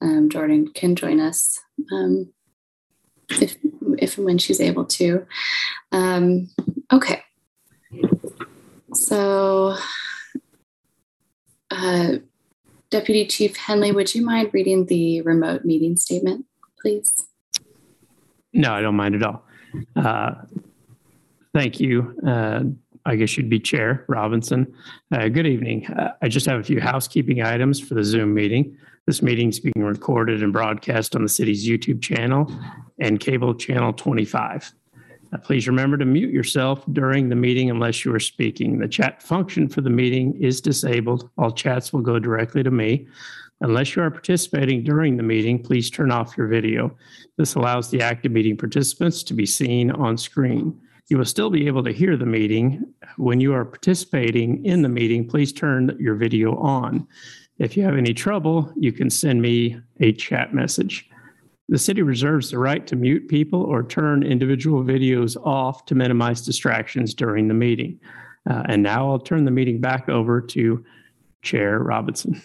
um, Jordan can join us um, if, if and when she's able to. Um, okay. So, uh, Deputy Chief Heffley, would you mind reading the remote meeting statement, please? No, I don't mind at all. Uh, Thank you. Uh, I guess you'd be Chair Robinson. Uh, Good evening. Uh, I just have a few housekeeping items for the Zoom meeting. This meeting is being recorded and broadcast on the city's YouTube channel and cable channel 25. Uh, Please remember to mute yourself during the meeting unless you are speaking. The chat function for the meeting is disabled. All chats will go directly to me. Unless you are participating during the meeting, please turn off your video. This allows the active meeting participants to be seen on screen. You will still be able to hear the meeting. When you are participating in the meeting, please turn your video on. If you have any trouble, you can send me a chat message. The city reserves the right to mute people or turn individual videos off to minimize distractions during the meeting. Uh, and now I'll turn the meeting back over to Chair Robinson.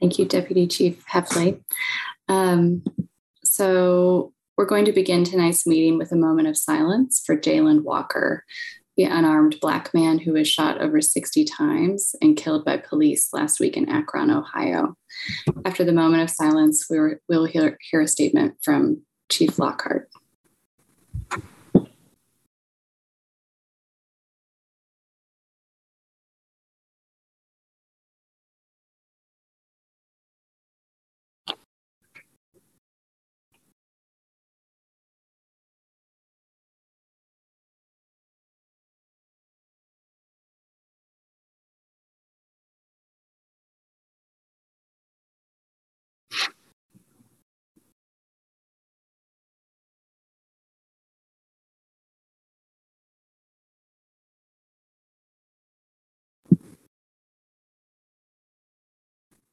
Thank you, Deputy Chief Heffley. Um, so we're going to begin tonight's meeting with a moment of silence for Jayland Walker, the unarmed Black man who was shot over 60 times and killed by police last week in Akron, Ohio. After the moment of silence, we will hear, hear a statement from Chief Lockhart.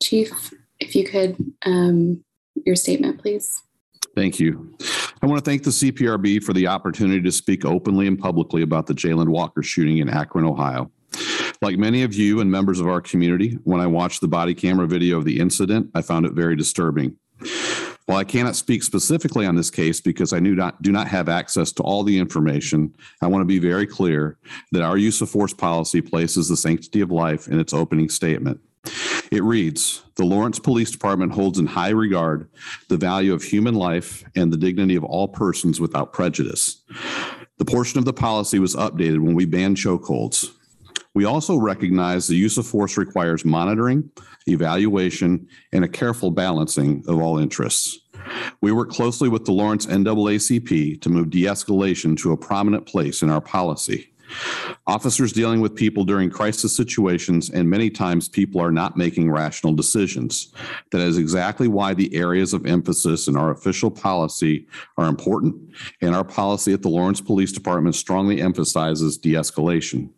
Chief, if you could, um, your statement, please. Thank you. I want to thank the CPRB for the opportunity to speak openly and publicly about the Jayland Walker shooting in Akron, Ohio. Like many of you and members of our community, when I watched the body camera video of the incident, I found it very disturbing. While I cannot speak specifically on this case because I not, do not have access to all the information, I want to be very clear that our use of force policy places the sanctity of life in its opening statement. It reads The Lawrence Police Department holds in high regard the value of human life and the dignity of all persons without prejudice. The portion of the policy was updated when we banned chokeholds. We also recognize the use of force requires monitoring, evaluation, and a careful balancing of all interests. We work closely with the Lawrence NAACP to move de escalation to a prominent place in our policy. Officers dealing with people during crisis situations, and many times people are not making rational decisions. That is exactly why the areas of emphasis in our official policy are important, and our policy at the Lawrence Police Department strongly emphasizes de escalation.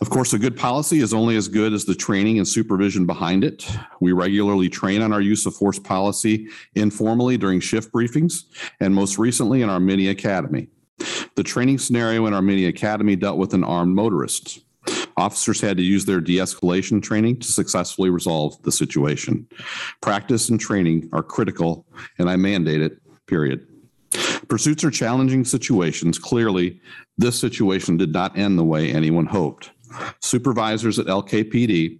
Of course, a good policy is only as good as the training and supervision behind it. We regularly train on our use of force policy informally during shift briefings and most recently in our mini academy. The training scenario in mini academy dealt with an armed motorist. Officers had to use their de escalation training to successfully resolve the situation. Practice and training are critical, and I mandate it, period. Pursuits are challenging situations. Clearly, this situation did not end the way anyone hoped. Supervisors at LKPD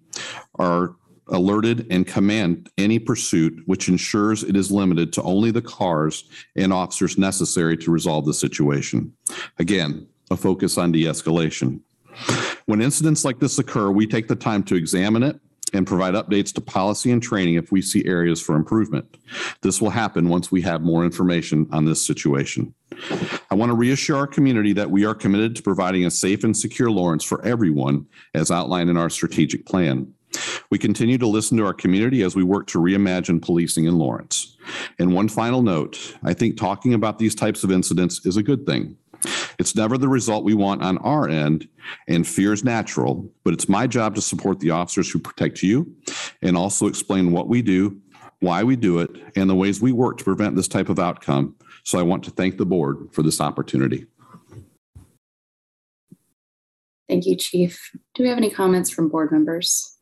are alerted and command any pursuit which ensures it is limited to only the cars and officers necessary to resolve the situation. Again, a focus on de escalation. When incidents like this occur, we take the time to examine it and provide updates to policy and training if we see areas for improvement. This will happen once we have more information on this situation. I want to reassure our community that we are committed to providing a safe and secure Lawrence for everyone as outlined in our strategic plan. We continue to listen to our community as we work to reimagine policing in Lawrence. And one final note I think talking about these types of incidents is a good thing. It's never the result we want on our end, and fear is natural, but it's my job to support the officers who protect you and also explain what we do, why we do it, and the ways we work to prevent this type of outcome. So I want to thank the board for this opportunity. Thank you, Chief. Do we have any comments from board members?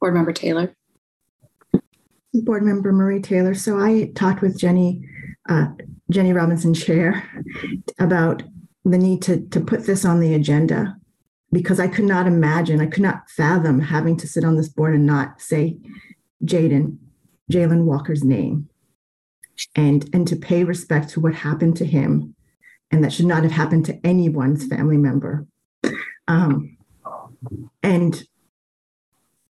Board Member Taylor. Board Member Marie Taylor. So I talked with Jenny, uh, Jenny Robinson Chair, about the need to to put this on the agenda because I could not imagine, I could not fathom having to sit on this board and not say Jaden, Jayland Walker's name, and and to pay respect to what happened to him, and that should not have happened to anyone's family member. Um, and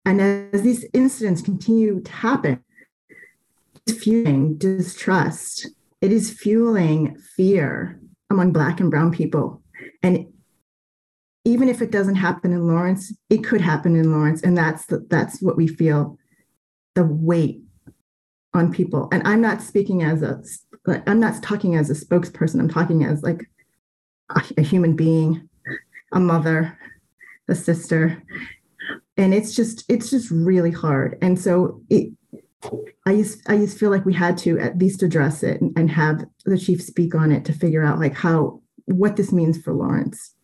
and as these incidents continue to happen, it's fueling distrust. It is fueling fear among Black and Brown people. And even if it doesn't happen in Lawrence, it could happen in Lawrence. And that's the, that's what we feel the weight on people. And I'm not speaking as a, I'm not talking as a spokesperson. I'm talking as like a, a human being, a mother, a sister. And it's just, it's just really hard. And so it, I used I to feel like we had to at least address it and, and have the chief speak on it to figure out like how what this means for Lawrence.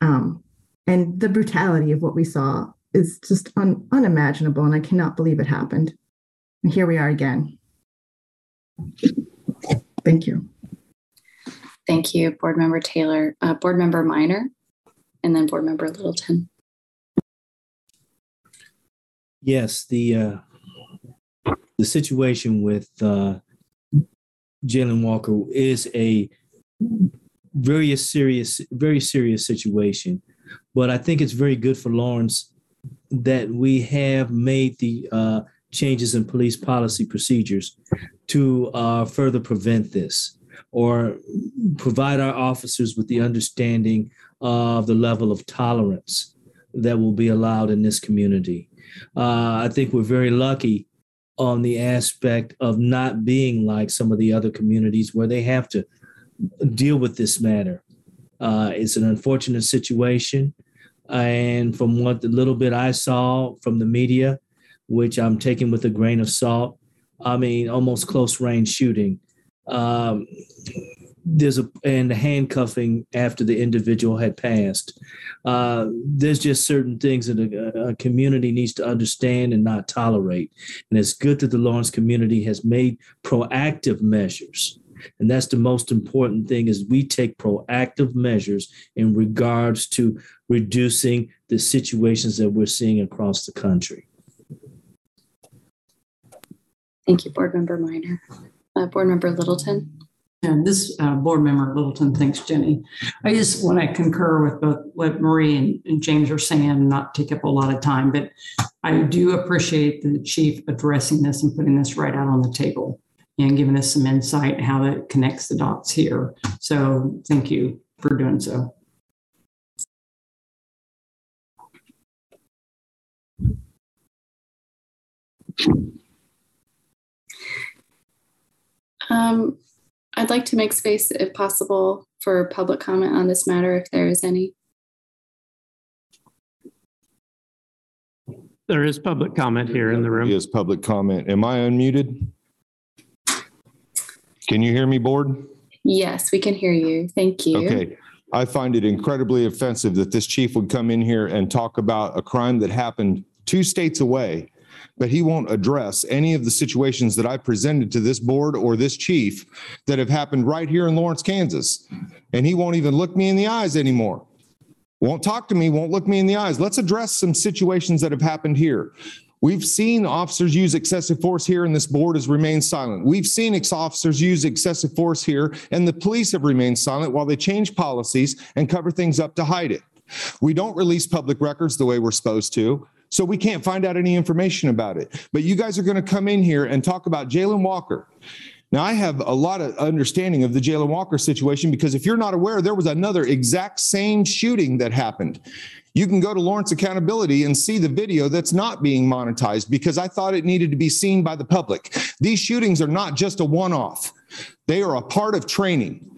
Um, and the brutality of what we saw is just un, unimaginable, and I cannot believe it happened. And here we are again. Thank you. Thank you, Board Member Taylor. Uh, Board Member Minor, and then Board Member Littleton. Yes, the uh, the situation with uh, Jayland Walker is a very serious, very serious situation. But I think it's very good for Lawrence that we have made the uh, changes in police policy procedures to uh, further prevent this or provide our officers with the understanding of the level of tolerance that will be allowed in this community. Uh, I think we're very lucky on the aspect of not being like some of the other communities where they have to deal with this matter. Uh, it's an unfortunate situation. And from what the little bit I saw from the media, which I'm taking with a grain of salt, I mean, almost close range shooting. Um, there's a and handcuffing after the individual had passed. Uh, there's just certain things that a, a, community needs to understand and not tolerate. And it's good that the Lawrence community has made proactive measures. And that's the most important thing is we take proactive measures in regards to reducing the situations that we're seeing across the country. Thank you, Board Member Minor. Uh, Board Member Littleton. And this uh, board member Littleton, thanks, Jenny. I just want to concur with both what Marie and, and James are saying, and not take up a lot of time, but I do appreciate the chief addressing this and putting this right out on the table and giving us some insight how that connects the dots here. So thank you for doing so. Um, I'd like to make space, if possible, for public comment on this matter, if there is any. There is public comment here in the room. Is public comment. Am I unmuted? Can you hear me, board? Yes, we can hear you. Thank you. Okay. I find it incredibly offensive that this chief would come in here and talk about a crime that happened two states away but he won't address any of the situations that I presented to this board or this chief that have happened right here in Lawrence, Kansas. And he won't even look me in the eyes anymore. Won't talk to me, won't look me in the eyes. Let's address some situations that have happened here. We've seen officers use excessive force here, and this board has remained silent. We've seen ex- officers use excessive force here, and the police have remained silent while they change policies and cover things up to hide it. We don't release public records the way we're supposed to. So we can't find out any information about it. But you guys are going to come in here and talk about Jayland Walker. Now, I have a lot of understanding of the Jayland Walker situation because if you're not aware, there was another exact same shooting that happened. You can go to Lawrence Accountability and see the video that's not being monetized because I thought it needed to be seen by the public. These shootings are not just a one off, they are a part of training.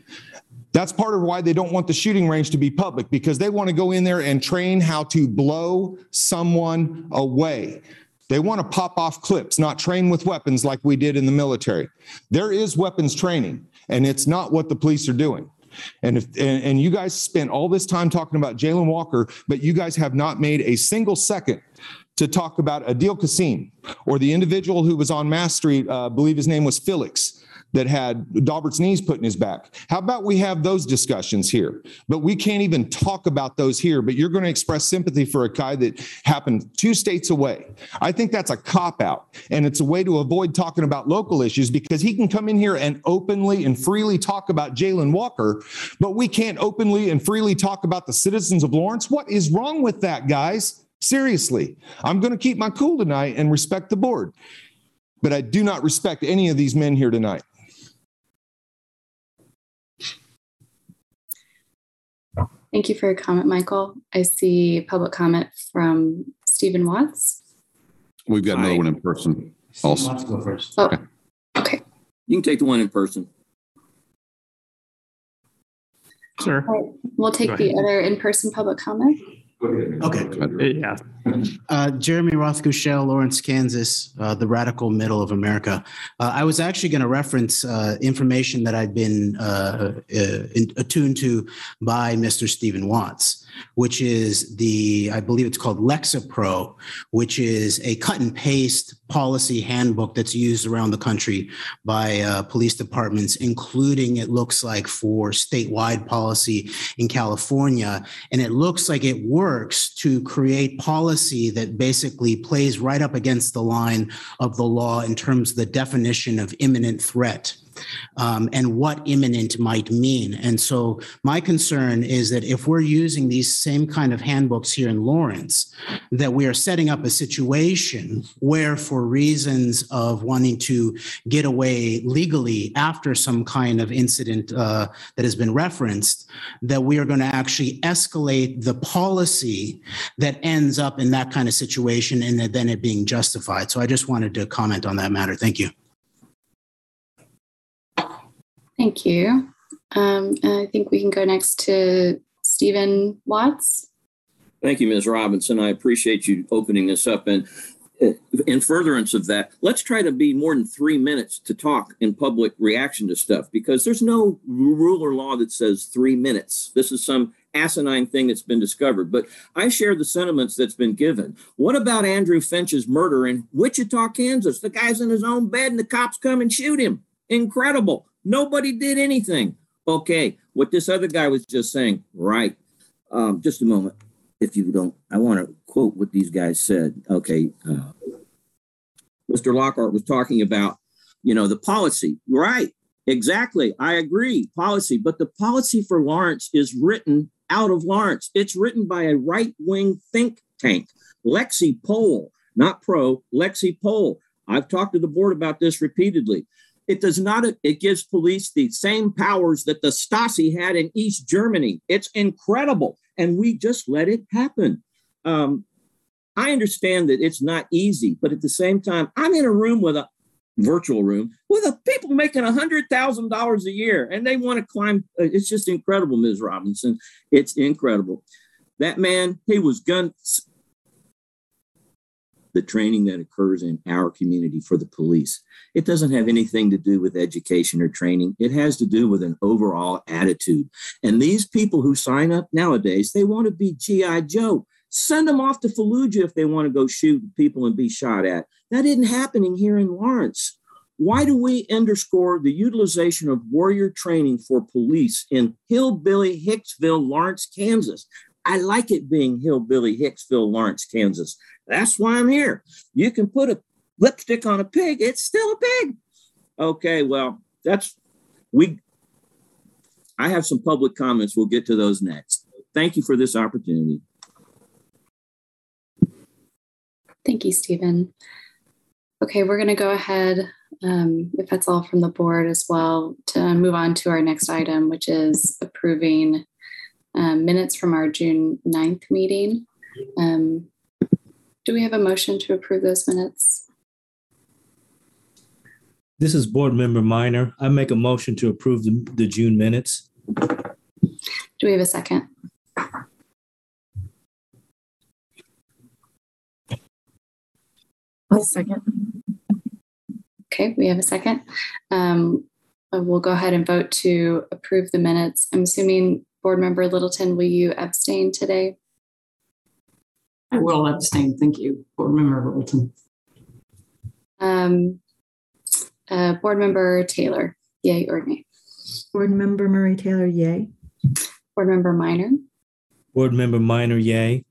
That's part of why they don't want the shooting range to be public because they want to go in there and train how to blow someone away. They want to pop off clips, not train with weapons like we did in the military. There is weapons training, and it's not what the police are doing. And if and, and you guys spent all this time talking about Jayland Walker, but you guys have not made a single second to talk about Adil Kasim or the individual who was on Mass Street, uh, believe his name was Felix, that had Daubert's knees put in his back. How about we have those discussions here? But we can't even talk about those here. But you're going to express sympathy for a guy that happened two states away. I think that's a cop out. And it's a way to avoid talking about local issues because he can come in here and openly and freely talk about Jayland Walker, but we can't openly and freely talk about the citizens of Lawrence. What is wrong with that, guys? Seriously, I'm going to keep my cool tonight and respect the board. But I do not respect any of these men here tonight. Thank you for your comment, Michael. I see public comment from Stephen Watts. We've got another Hi. one in person. Also. Let's go first. Oh, okay. You can take the one in person. Sir? We'll take Go the other in-person public comment. Okay. Yeah. Uh, Jeremy Rothe-Kushel, Lawrence, Kansas, uh, the radical middle of America. Uh, I was actually going to reference uh, information that I'd been uh, uh, in, attuned to by Mr. Stephen Watts, which is the, I believe it's called Lexapro, which is a cut and paste policy handbook that's used around the country by uh, police departments, including, it looks like, for statewide policy in California. And it looks like it works to create policy that basically plays right up against the line of the law in terms of the definition of imminent threat. Um, and what imminent might mean. And so my concern is that if we're using these same kind of handbooks here in Lawrence, that we are setting up a situation where for reasons of wanting to get away legally after some kind of incident uh, that has been referenced, that we are going to actually escalate the policy that ends up in that kind of situation and then it being justified. So I just wanted to comment on that matter. Thank you. Thank you. Um, I think we can go next to Stephen Watts. Thank you, Ms. Robinson. I appreciate you opening this up. And uh, in furtherance of that, let's try to be more than three minutes to talk in public reaction to stuff because there's no rule or law that says three minutes. This is some asinine thing that's been discovered. But I share the sentiments that's been given. What about Andrew Finch's murder in Wichita, Kansas? The guy's in his own bed and the cops come and shoot him. Incredible. Nobody did anything. Okay, what this other guy was just saying, right? Um, just a moment if you don't, I want to quote what these guys said. Okay. Uh, Mr. Lockhart was talking about, you know, the policy. Right. Exactly. I agree. Policy. But the policy for Lawrence is written out of Lawrence. It's written by a right wing think tank, Lexipol, not pro, Lexipol. I've talked to the board about this repeatedly. It does not, it gives police the same powers that the Stasi had in East Germany. It's incredible. And we just let it happen. Um, I understand that it's not easy, but at the same time, I'm in a room with a virtual room with a people making a hundred thousand dollars a year, and they want to climb. uh, It's just incredible, Ms. Robinson. It's incredible. That man, he was gun. The training that occurs in our community for the police. It doesn't have anything to do with education or training. It has to do with an overall attitude. And these people who sign up nowadays, they want to be G.I. Joe. Send them off to Fallujah if they want to go shoot people and be shot at. That isn't happening here in Lawrence. Why do we underscore the utilization of warrior training for police in hillbilly Hicksville, Lawrence, Kansas? I like it being hillbilly Hicksville, Lawrence, Kansas. That's why I'm here. You can put a lipstick on a pig, it's still a pig. Okay, well, that's we I have some public comments. We'll get to those next. Thank you for this opportunity. Thank you, Stephen. Okay, we're going to go ahead, um, if that's all from the board as well, to move on to our next item, which is approving um, minutes from our June 9th meeting. Um, do we have a motion to approve those minutes? This is Board Member Minor. I make a motion to approve the, the June minutes. Do we have a second? I'll second. Okay, we have a second. Um, uh, we'll go ahead and vote to approve the minutes. I'm assuming Board Member Littleton, will you abstain today? I will abstain. Thank you, Board Member Littleton. Um, uh, Board Member Taylor, yay or nay? Board Member Marie Taylor, yay. Board Member Minor, Board Member Minor, yay.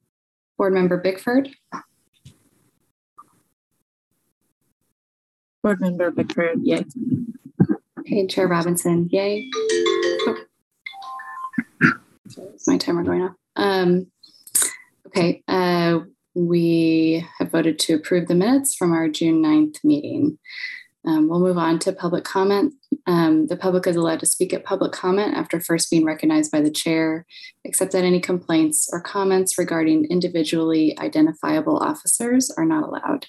Board Member Bickford, Board Member Bickford, yay. okay, Chair Robinson, yay. Oh. Is my timer going off? Um, okay, uh, we have voted to approve the minutes from our June 9th meeting. Um, we'll move on to public comment. Um, the public is allowed to speak at public comment after first being recognized by the chair, except that any complaints or comments regarding individually identifiable officers are not allowed.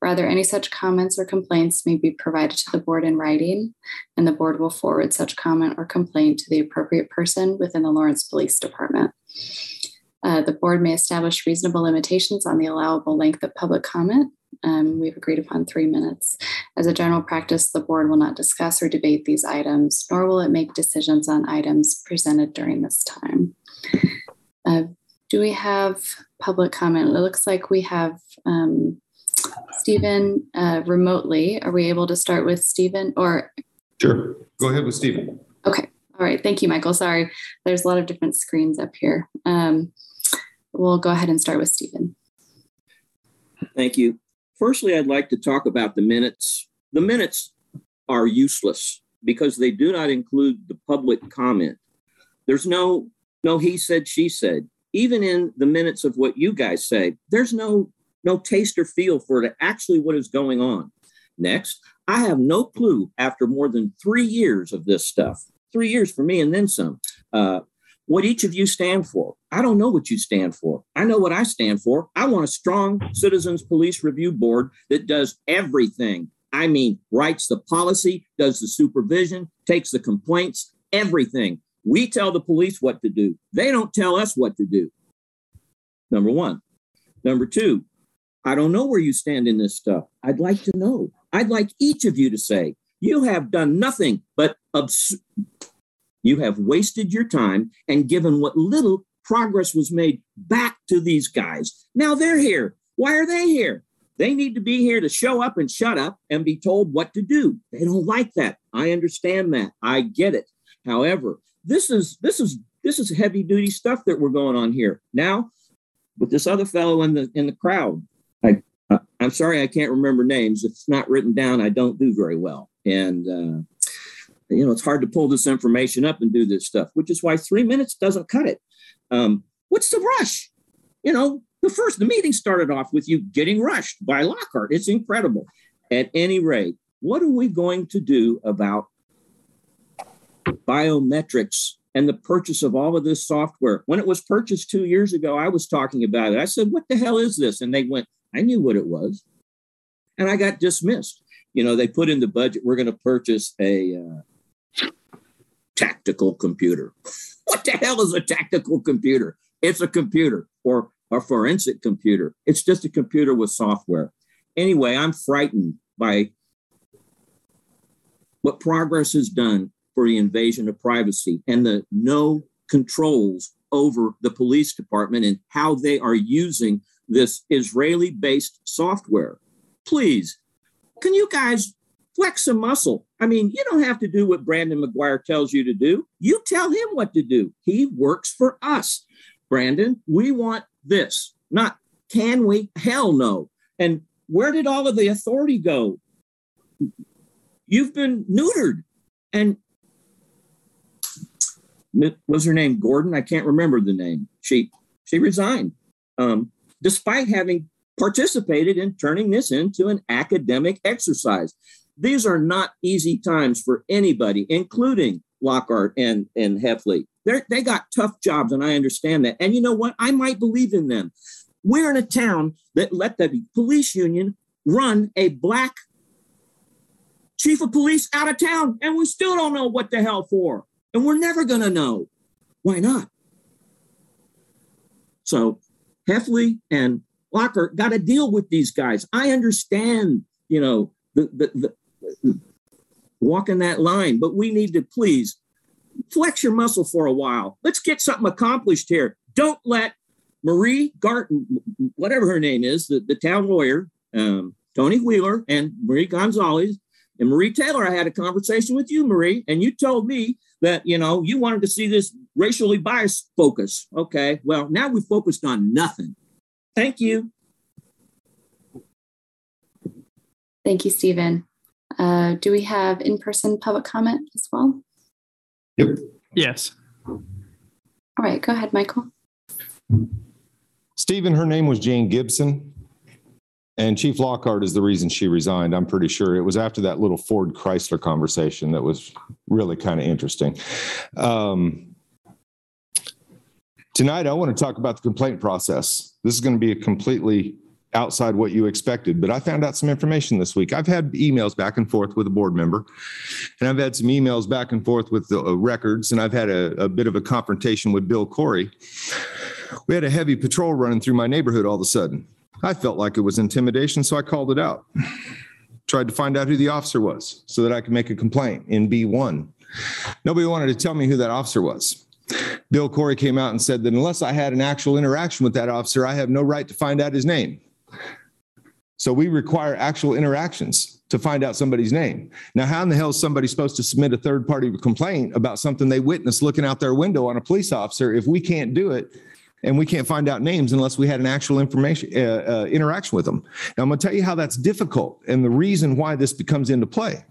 Rather, any such comments or complaints may be provided to the board in writing, and the board will forward such comment or complaint to the appropriate person within the Lawrence Police Department. Uh, the board may establish reasonable limitations on the allowable length of public comment. Um, we've agreed upon three minutes. As a general practice, the board will not discuss or debate these items, nor will it make decisions on items presented during this time. Uh, do we have public comment? It looks like we have um, Stephen uh, remotely. Are we able to start with Stephen or? Sure. Go ahead with Stephen. Okay. All right. Thank you, Michael. Sorry. There's a lot of different screens up here. Um, we'll go ahead and start with Stephen. Thank you. Firstly, I'd like to talk about the minutes. The minutes are useless because they do not include the public comment. There's no no he said she said. Even in the minutes of what you guys say, there's no no taste or feel for it actually what is going on. Next, I have no clue after more than three years of this stuff, three years for me and then some, uh, what each of you stand for. I don't know what you stand for. I know what I stand for. I want a strong Citizens Police Review Board that does everything. I mean, writes the policy, does the supervision, takes the complaints, everything. We tell the police what to do. They don't tell us what to do. Number one. Number two, I don't know where you stand in this stuff. I'd like to know. I'd like each of you to say, you have done nothing but abs- you have wasted your time and given what little progress was made back to these guys. Now they're here. Why are they here? They need to be here to show up and shut up and be told what to do. They don't like that. I understand that. I get it. However, this is this is this is heavy duty stuff that we're going on here. Now, with this other fellow in the in the crowd, I uh, I'm sorry I can't remember names. If it's not written down, I don't do very well. And uh, you know, it's hard to pull this information up and do this stuff, which is why three minutes doesn't cut it. Um, what's the rush? You know, the first, the meeting started off with you getting rushed by Lockhart. It's incredible. At any rate, what are we going to do about biometrics and the purchase of all of this software? When it was purchased two years ago, I was talking about it. I said, What the hell is this? And they went, I knew what it was. And I got dismissed. You know, they put in the budget, we're going to purchase a, uh, tactical computer. What the hell is a tactical computer? It's a computer or a forensic computer. It's just a computer with software. Anyway, I'm frightened by what progress has done for the invasion of privacy and the no controls over the police department and how they are using this Israeli based software. Please, can you guys flex a muscle. I mean, you don't have to do what Brandon McGuire tells you to do. You tell him what to do. He works for us. Brandon, we want this. Not can we? Hell no. And where did all of the authority go? You've been neutered. And was her name Gordon? I can't remember the name. She she resigned, um, despite having participated in turning this into an academic exercise. These are not easy times for anybody, including Lockhart and, and Heffley. They're, they got tough jobs, and I understand that. And you know what? I might believe in them. We're in a town that let the police union run a black chief of police out of town, and we still don't know what the hell for. And we're never going to know. Why not? So Heffley and Lockhart got to deal with these guys. I understand, you know, the, the, the walking that line, but we need to please flex your muscle for a while. Let's get something accomplished here. Don't let Marie Garton, whatever her name is, the, the town lawyer, um, Tony Wheeler, and Marie Gonzalez, and Marie Taylor. I had a conversation with you, Marie, and you told me that you know you wanted to see this racially biased focus. Okay, well now we focused on nothing. Thank you. Thank you, Stephen. Uh, do we have in-person public comment as well? Yep. Yes. All right, go ahead, Michael. Stephen, her name was Jane Gibson. And Chief Lockhart is the reason she resigned. I'm pretty sure it was after that little Ford Chrysler conversation that was really kind of interesting. Um, tonight, I want to talk about the complaint process. This is going to be a completely outside what you expected, but I found out some information this week. I've had emails back and forth with a board member, and I've had some emails back and forth with the uh, records, and I've had a, a bit of a confrontation with Bill Corey. We had a heavy patrol running through my neighborhood all of a sudden. I felt like it was intimidation, so I called it out. Tried to find out who the officer was so that I could make a complaint in B1. Nobody wanted to tell me who that officer was. Bill Corey came out and said that unless I had an actual interaction with that officer, I have no right to find out his name. So we require actual interactions to find out somebody's name. Now, how in the hell is somebody supposed to submit a third party complaint about something they witnessed looking out their window on a police officer if we can't do it and we can't find out names unless we had an actual information uh, uh, interaction with them. Now I'm going to tell you how that's difficult and the reason why this becomes into play,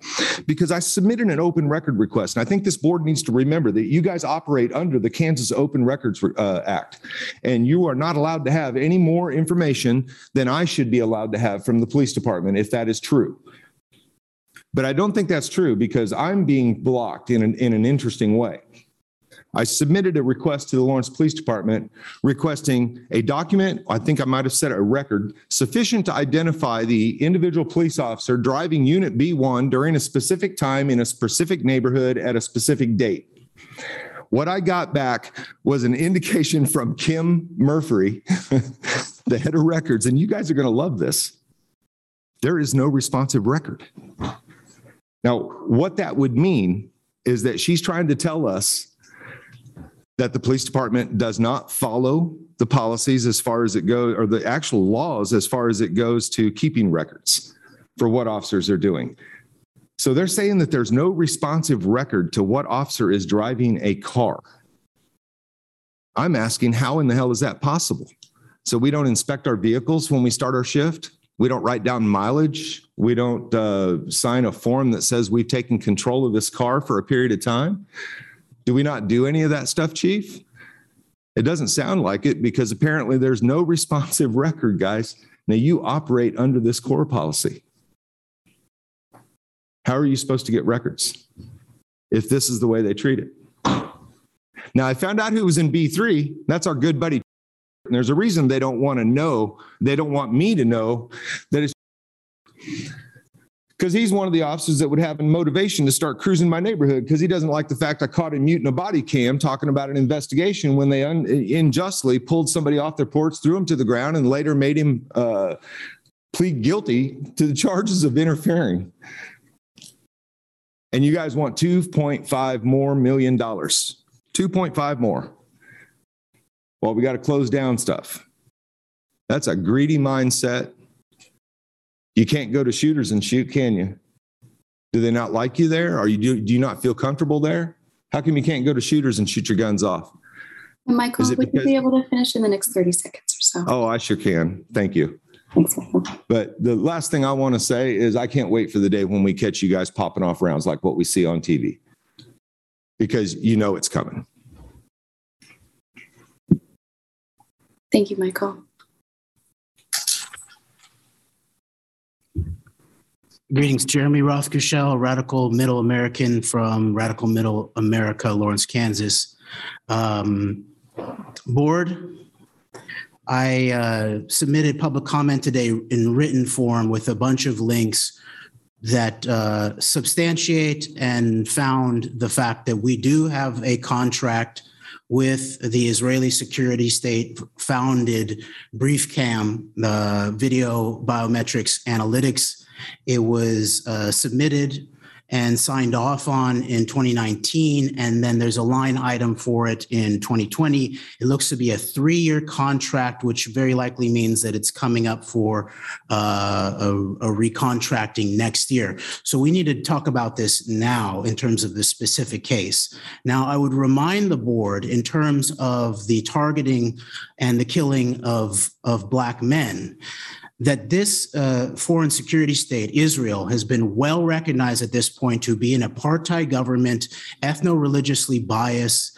because I submitted an open record request, and I think this board needs to remember that you guys operate under the Kansas Open Records uh, Act, and you are not allowed to have any more information than I should be allowed to have from the police department if that is true. But I don't think that's true because I'm being blocked in an, in an interesting way. I submitted a request to the Lawrence Police Department requesting a document, I think I might have set a record, sufficient to identify the individual police officer driving Unit B1 during a specific time in a specific neighborhood at a specific date. What I got back was an indication from Kim Murphy, the head of records, and you guys are going to love this. There is no responsive record. Now, what that would mean is that she's trying to tell us that the police department does not follow the policies as far as it goes, or the actual laws as far as it goes to keeping records for what officers are doing. So they're saying that there's no responsive record to what officer is driving a car. I'm asking, how in the hell is that possible? So we don't inspect our vehicles when we start our shift. We don't write down mileage. We don't uh, sign a form that says we've taken control of this car for a period of time. Do we not do any of that stuff, Chief? It doesn't sound like it because apparently there's no responsive record, guys. Now you operate under this core policy. How are you supposed to get records if this is the way they treat it? Now I found out who was in B3. That's our good buddy. And there's a reason they don't want to know, they don't want me to know that it's because he's one of the officers that would have motivation to start cruising my neighborhood because he doesn't like the fact I caught him muting a body cam talking about an investigation when they un- unjustly pulled somebody off their porch, threw him to the ground, and later made him uh, plead guilty to the charges of interfering. And you guys want 2.5 more million dollars. 2.5 more. Well, we got to close down stuff. That's a greedy mindset you can't go to shooters and shoot, can you? Do they not like you there? Are you do, do you not feel comfortable there? How come you can't go to shooters and shoot your guns off? And Michael, would because, you be able to finish in the next 30 seconds or so? Oh, I sure can. Thank you. Thanks, But the last thing I want to say is I can't wait for the day when we catch you guys popping off rounds like what we see on TV because you know it's coming. Thank you, Michael. Greetings, Jeremy Rothe-Kushel, Radical Middle American from Radical Middle America, Lawrence, Kansas. Um, board, I uh, submitted public comment today in written form with a bunch of links that uh, substantiate and found the fact that we do have a contract with the Israeli security state founded BriefCam, the video biometrics analytics it was uh, submitted and signed off on in 2019. And then there's a line item for it in 2020. It looks to be a three year contract, which very likely means that it's coming up for uh, a, a recontracting next year. So we need to talk about this now in terms of the specific case. Now, I would remind the board in terms of the targeting and the killing of, of Black men that this uh, foreign security state, Israel, has been well recognized at this point to be an apartheid government, ethno religiously biased,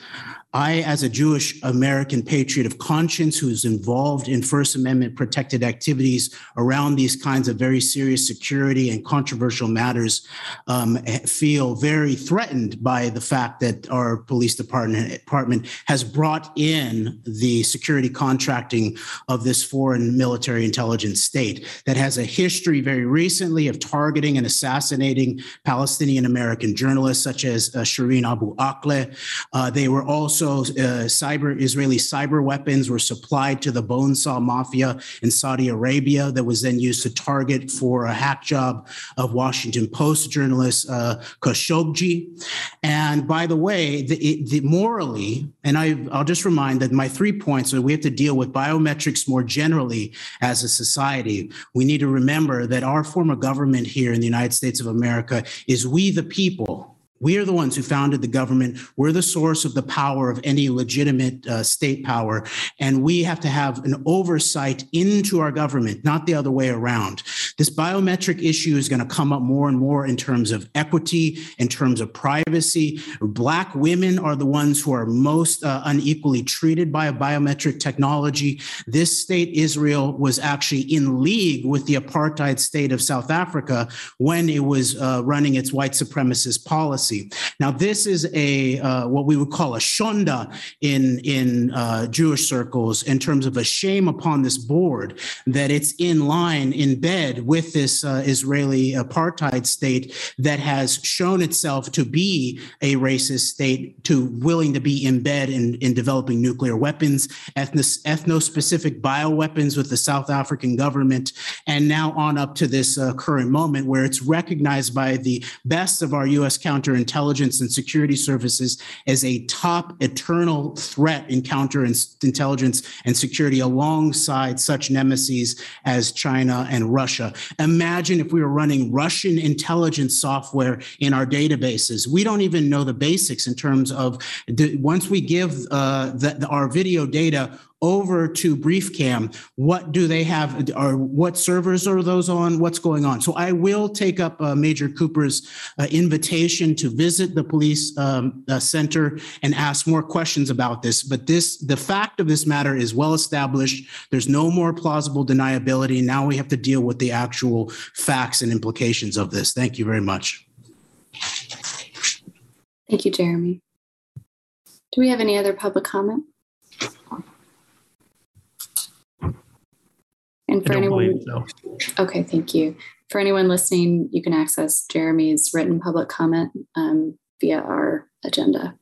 I, as a Jewish American patriot of conscience who's involved in First Amendment protected activities around these kinds of very serious security and controversial matters, um, feel very threatened by the fact that our police department, department has brought in the security contracting of this foreign military intelligence state that has a history very recently of targeting and assassinating Palestinian American journalists such as uh, Shireen Abu Akleh. Uh, they were also also, uh, cyber Israeli cyber weapons were supplied to the bone saw mafia in Saudi Arabia that was then used to target for a hack job of Washington Post journalist uh, Khashoggi. And by the way, the, the morally, and I, I'll just remind that my three points are we have to deal with biometrics more generally as a society. We need to remember that our form of government here in the United States of America is we the people we are the ones who founded the government. We're the source of the power of any legitimate uh, state power. And we have to have an oversight into our government, not the other way around. This biometric issue is going to come up more and more in terms of equity, in terms of privacy. Black women are the ones who are most uh, unequally treated by a biometric technology. This state, Israel, was actually in league with the apartheid state of South Africa when it was uh, running its white supremacist policy Now, this is a uh, what we would call a shonda in in uh, Jewish circles in terms of a shame upon this board that it's in line in bed with this uh, Israeli apartheid state that has shown itself to be a racist state, to willing to be in bed in, in developing nuclear weapons, ethno specific bioweapons with the South African government, and now on up to this uh, current moment where it's recognized by the best of our U.S. counter intelligence and security services as a top eternal threat in counterintelligence and security alongside such nemesis as China and Russia. Imagine if we were running Russian intelligence software in our databases. We don't even know the basics in terms of the, once we give uh, the, the, our video data over to BriefCam, what do they have? Or what servers are those on? What's going on? So I will take up uh, Major Cooper's uh, invitation to visit the police um, uh, center and ask more questions about this. But this, the fact of this matter is well established. There's no more plausible deniability. Now we have to deal with the actual facts and implications of this. Thank you very much. Thank you, Jeremy. Do we have any other public comment? And for anyone, so. okay, thank you. For anyone listening, you can access Jeremy's written public comment um, via our agenda.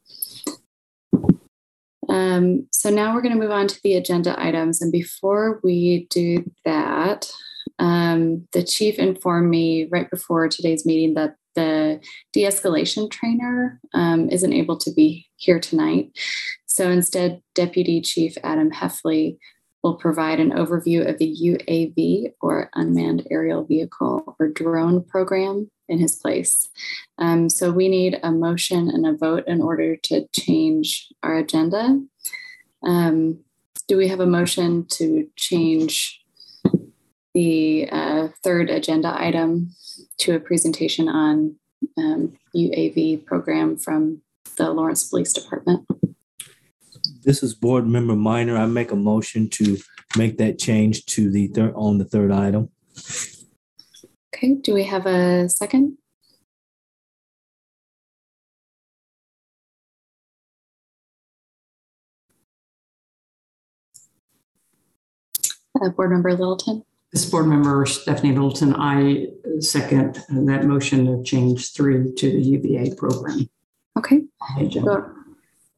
Um, so now we're going to move on to the agenda items. And before we do that, um, the chief informed me right before today's meeting that the de escalation trainer um, isn't able to be here tonight. So instead, Deputy Chief Adam Heffley will provide an overview of the UAV or Unmanned Aerial Vehicle or drone program in his place. Um, so we need a motion and a vote in order to change our agenda. Um, do we have a motion to change the uh, third agenda item to a presentation on um, UAV program from the Lawrence Police Department? This is board member Minor. I make a motion to make that change to the third on the third item. Okay, do we have a second? Uh, board member Littleton. This board member Stephanie Littleton, I second that motion to change three to the UVA program. Okay.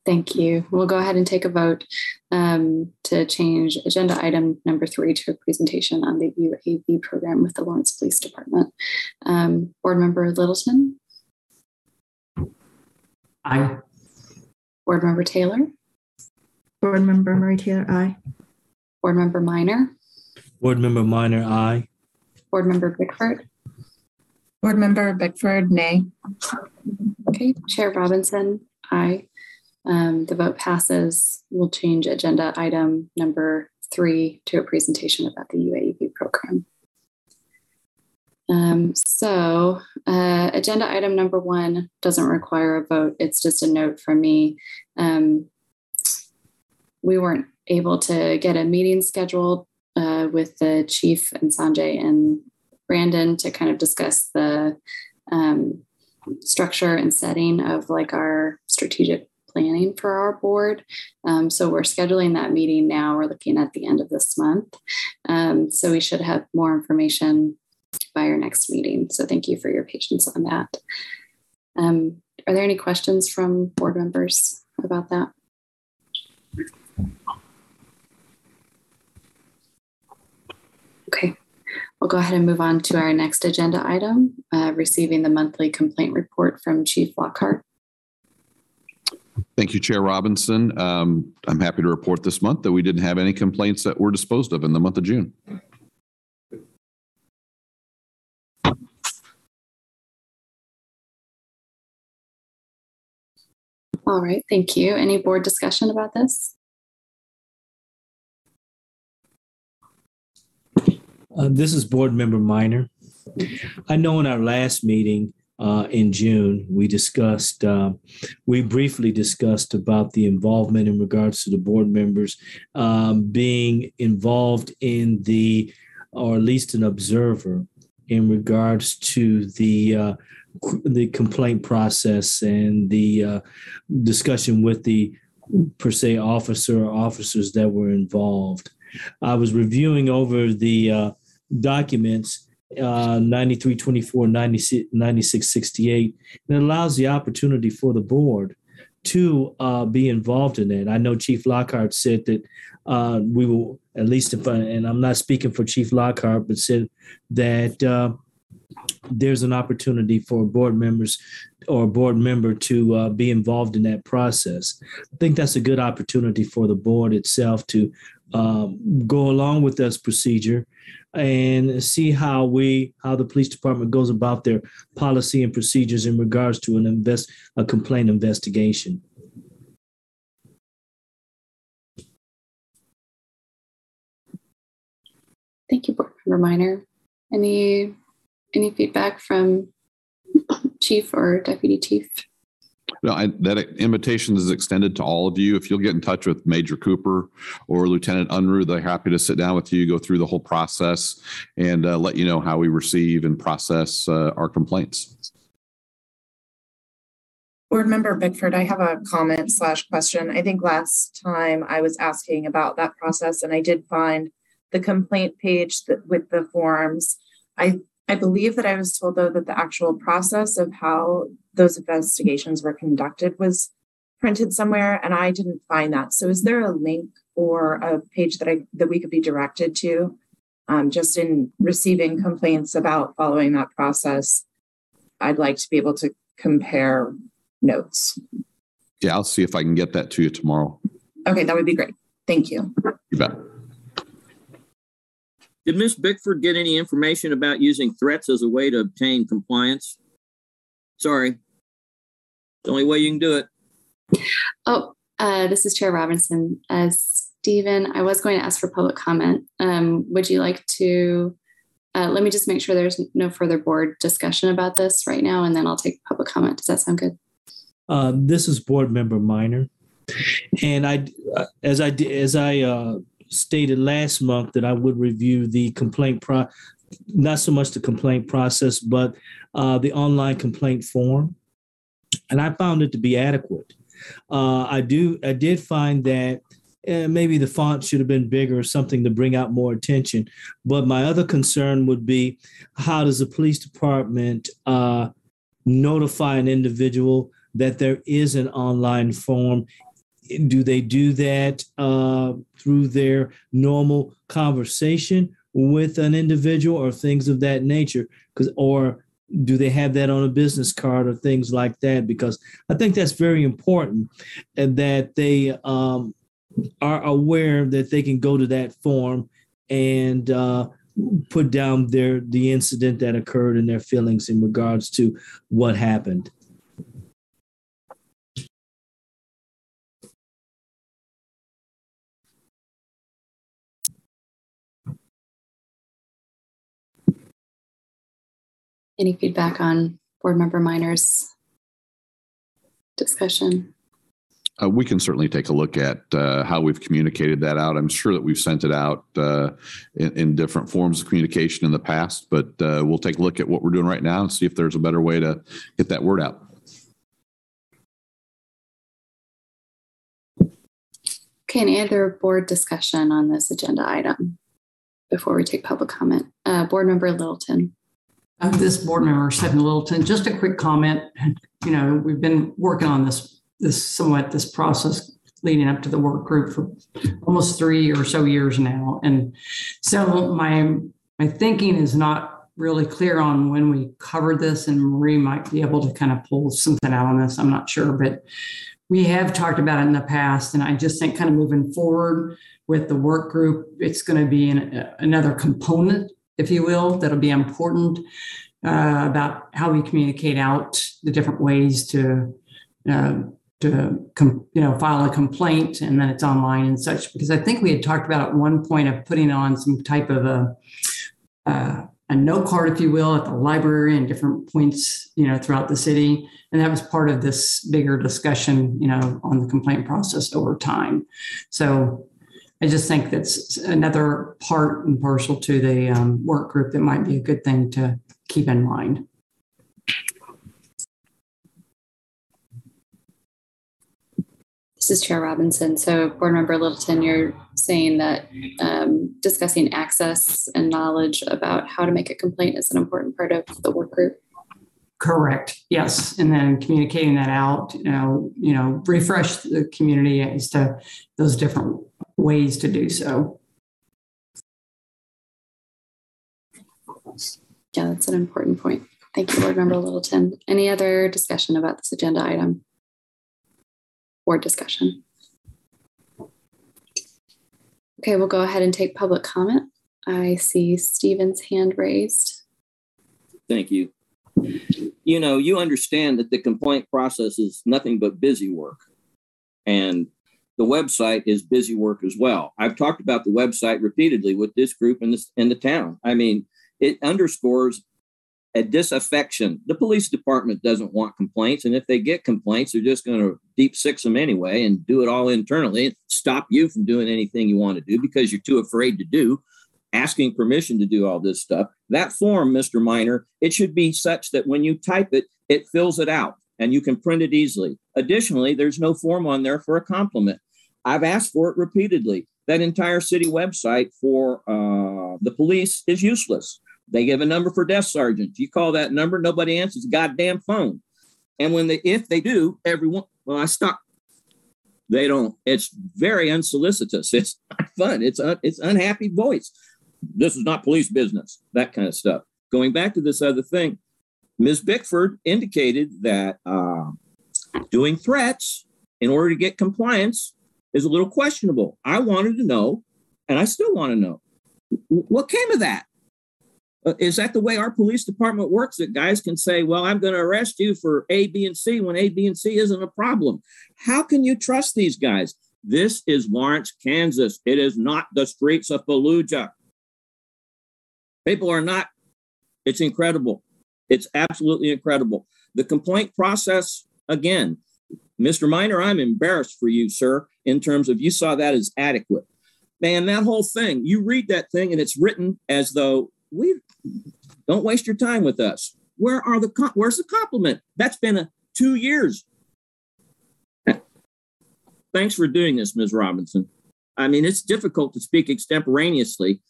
Thank you. We'll go ahead and take a vote um, to change agenda item number three to a presentation on the UAV program with the Lawrence Police Department. Um, Board Member Littleton? Aye. Board Member Taylor, Board Member Marie Taylor, aye. Board Member Minor, Board Member Minor, aye. Board Member Bickford. Board Member Bickford, nay. Okay, Chair Robinson, aye. Um, the vote passes. We'll change agenda item number three to a presentation about the UAV program. Um, so, uh, agenda item number one doesn't require a vote. It's just a note from me. Um, we weren't able to get a meeting scheduled uh, with the chief and Sanjay and Brandon to kind of discuss the um, structure and setting of like our strategic planning for our board. Um, so we're scheduling that meeting now. We're looking at the end of this month. Um, so we should have more information by our next meeting. So thank you for your patience on that. Um, are there any questions from board members about that? Okay, we'll go ahead and move on to our next agenda item, uh, receiving the monthly complaint report from Chief Lockhart. Thank you, Chair Robinson. Um, I'm happy to report this month that we didn't have any complaints that were disposed of in the month of June. All right, thank you. Any board discussion about this? Uh, this is Board Member Minor. I know in our last meeting uh, in June, we discussed, uh, we briefly discussed about the involvement in regards to the board members um, being involved in the, or at least an observer in regards to the uh, the complaint process and the uh, discussion with the per se officer or officers that were involved. I was reviewing over the uh, documents uh, 9324, 96, 9668, and it allows the opportunity for the board to uh, be involved in it. I know Chief Lockhart said that uh, we will, at least if I, and I'm not speaking for Chief Lockhart, but said that uh, there's an opportunity for board members or a board member to uh, be involved in that process. I think that's a good opportunity for the board itself to um, go along with this procedure and see how we how the police department goes about their policy and procedures in regards to an invest a complaint investigation. Thank you, Board Member Minor. Any any feedback from chief or deputy chief? No, I, that invitation is extended to all of you. If you'll get in touch with Major Cooper or Lieutenant Unruh, they're happy to sit down with you, go through the whole process, and uh, let you know how we receive and process uh, our complaints. Board Member Bickford, I have a comment slash question. I think last time I was asking about that process, and I did find the complaint page that, with the forms. I I believe that I was told, though, that the actual process of how those investigations were conducted was printed somewhere, and I didn't find that. So, is there a link or a page that I that we could be directed to, um, just in receiving complaints about following that process? I'd like to be able to compare notes. Yeah, I'll see if I can get that to you tomorrow. Okay, that would be great. Thank you. You bet. Did Ms. Bickford get any information about using threats as a way to obtain compliance? Sorry. The only way you can do it. Oh, uh, this is Chair Robinson. Uh, Stephen, I was going to ask for public comment. Um, would you like to? Uh, let me just make sure there's no further board discussion about this right now, and then I'll take public comment. Does that sound good? Uh, this is Board Member Minor, and I, uh, as I as I uh, stated last month that I would review the complaint pro, not so much the complaint process, but uh, the online complaint form, and I found it to be adequate. Uh, I do, I did find that uh, maybe the font should have been bigger or something to bring out more attention. But my other concern would be how does the police department uh, notify an individual that there is an online form do they do that uh, through their normal conversation with an individual or things of that nature because or do they have that on a business card or things like that? Because I think that's very important, that they um, are aware that they can go to that form and uh, put down their the incident that occurred and their feelings in regards to what happened. Any feedback on board member Minor's discussion? Uh, we can certainly take a look at uh, how we've communicated that out. I'm sure that we've sent it out uh, in, in, different forms of communication in the past, but uh, we'll take a look at what we're doing right now and see if there's a better way to get that word out. Okay, any other board discussion on this agenda item before we take public comment? Uh, board member Littleton. Of this board member, Stephen Littleton, just a quick comment. You know, we've been working on this this somewhat this process leading up to the work group for almost three or so years now. And so my my thinking is not really clear on when we covered this, and Marie might be able to kind of pull something out on this. I'm not sure, but we have talked about it in the past, and I just think kind of moving forward with the work group, it's going to be an, another component, if you will, that'll be important uh, about how we communicate out the different ways to uh, to com, you know file a complaint and then it's online and such. Because i think we had talked about at one point of putting on some type of a uh, a note card if you will at the library and different points you know throughout the city. And that was part of this bigger discussion you know on the complaint process over time. So i just think that's another part and parcel to the um, work group that might be a good thing to keep in mind This is Chair Robinson. So, Board Member Littleton, you're saying that um, discussing access and knowledge about how to make a complaint is an important part of the work group. Correct. Yes, and then communicating that out. You know, you know, refresh the community as to those different ways to do so. Yeah, that's an important point. Thank you, Board Member Littleton. Any other discussion about this agenda item? board discussion. Okay, we'll go ahead and take public comment. I see Stephen's hand raised. Thank you. You know, you understand that the complaint process is nothing but busy work. And the website is busy work as well. I've talked about the website repeatedly with this group in this in the town. I mean, it underscores a disaffection. The police department doesn't want complaints. And if they get complaints, they're just going to deep six them anyway and do it all internally and stop you from doing anything you want to do because you're too afraid to do, asking permission to do all this stuff. That form, Mr. Miner, it should be such that when you type it, it fills it out and you can print it easily. Additionally, there's no form on there for a compliment. I've asked for it repeatedly. That entire city website for uh, the police is useless. They give a number for desk sergeants. You call that number, nobody answers goddamn phone. And when they, if they do, everyone, well, I stop. They don't. It's very unsolicitous. It's not fun. It's un, it's unhappy voice. This is not police business. That kind of stuff. Going back to this other thing, Ms. Bickford indicated that uh, doing threats in order to get compliance is a little questionable. I wanted to know, and I still want to know, what came of that? Uh, is that the way our police department works that guys can say well i'm going to arrest you for a b and c when a b and c isn't a problem how can you trust these guys this is lawrence kansas it is not the streets of fallujah people are not it's incredible it's absolutely incredible the complaint process again mr minor i'm embarrassed for you sir in terms of you saw that as adequate man that whole thing you read that thing and it's written as though we don't waste your time with us. Where are the where's the compliment? That's been a two years. Thanks for doing this, Ms. Robinson. I mean, it's difficult to speak extemporaneously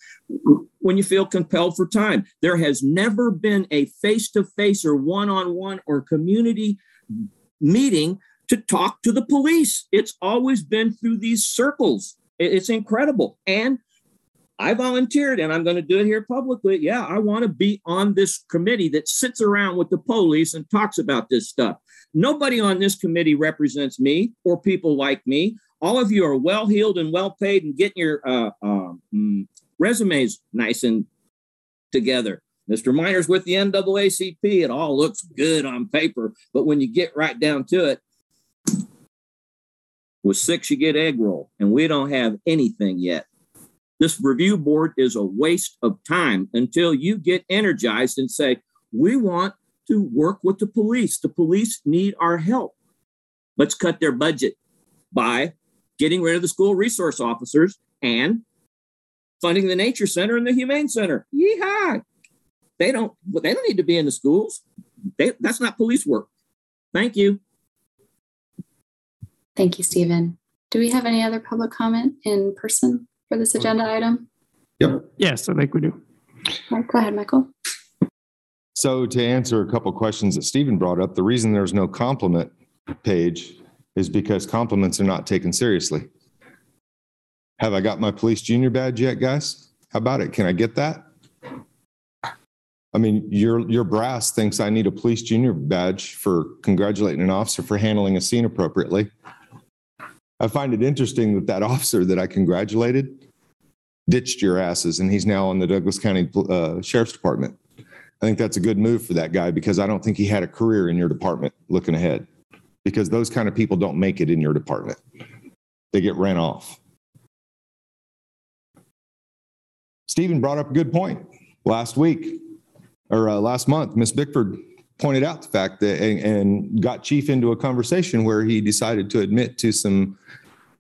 when you feel compelled for time. There has never been a face to face or one on one or community meeting to talk to the police. It's always been through these circles. It's incredible. And I volunteered and I'm going to do it here publicly. Yeah, I want to be on this committee that sits around with the police and talks about this stuff. Nobody on this committee represents me or people like me. All of you are well heeled and well paid and getting your uh, uh, resumes nice and together. Mr. Miner's with the NAACP. It all looks good on paper, but when you get right down to it, with six, you get egg roll, and we don't have anything yet. This review board is a waste of time until you get energized and say, we want to work with the police. The police need our help. Let's cut their budget by getting rid of the school resource officers and funding the nature center and the humane center. Yeehaw! They don't. They don't need to be in the schools. They, that's not police work. Thank you. Thank you, Stephen. Do we have any other public comment in person for this agenda item? Yep. Yes, I think we do. Right, go ahead, Michael. So to answer a couple questions that Stephen brought up, the reason there's no compliment page is because compliments are not taken seriously. Have I got my police junior badge yet, guys? How about it? Can I get that? I mean, your your brass thinks I need a police junior badge for congratulating an officer for handling a scene appropriately. I find it interesting that that officer that I congratulated ditched your asses, and he's now on the Douglas County uh, Sheriff's Department. I think that's a good move for that guy because I don't think he had a career in your department looking ahead. Because those kind of people don't make it in your department; they get ran off. Stephen brought up a good point last week or uh, last month. Miss Bickford pointed out the fact that and, and got Chief into a conversation where he decided to admit to some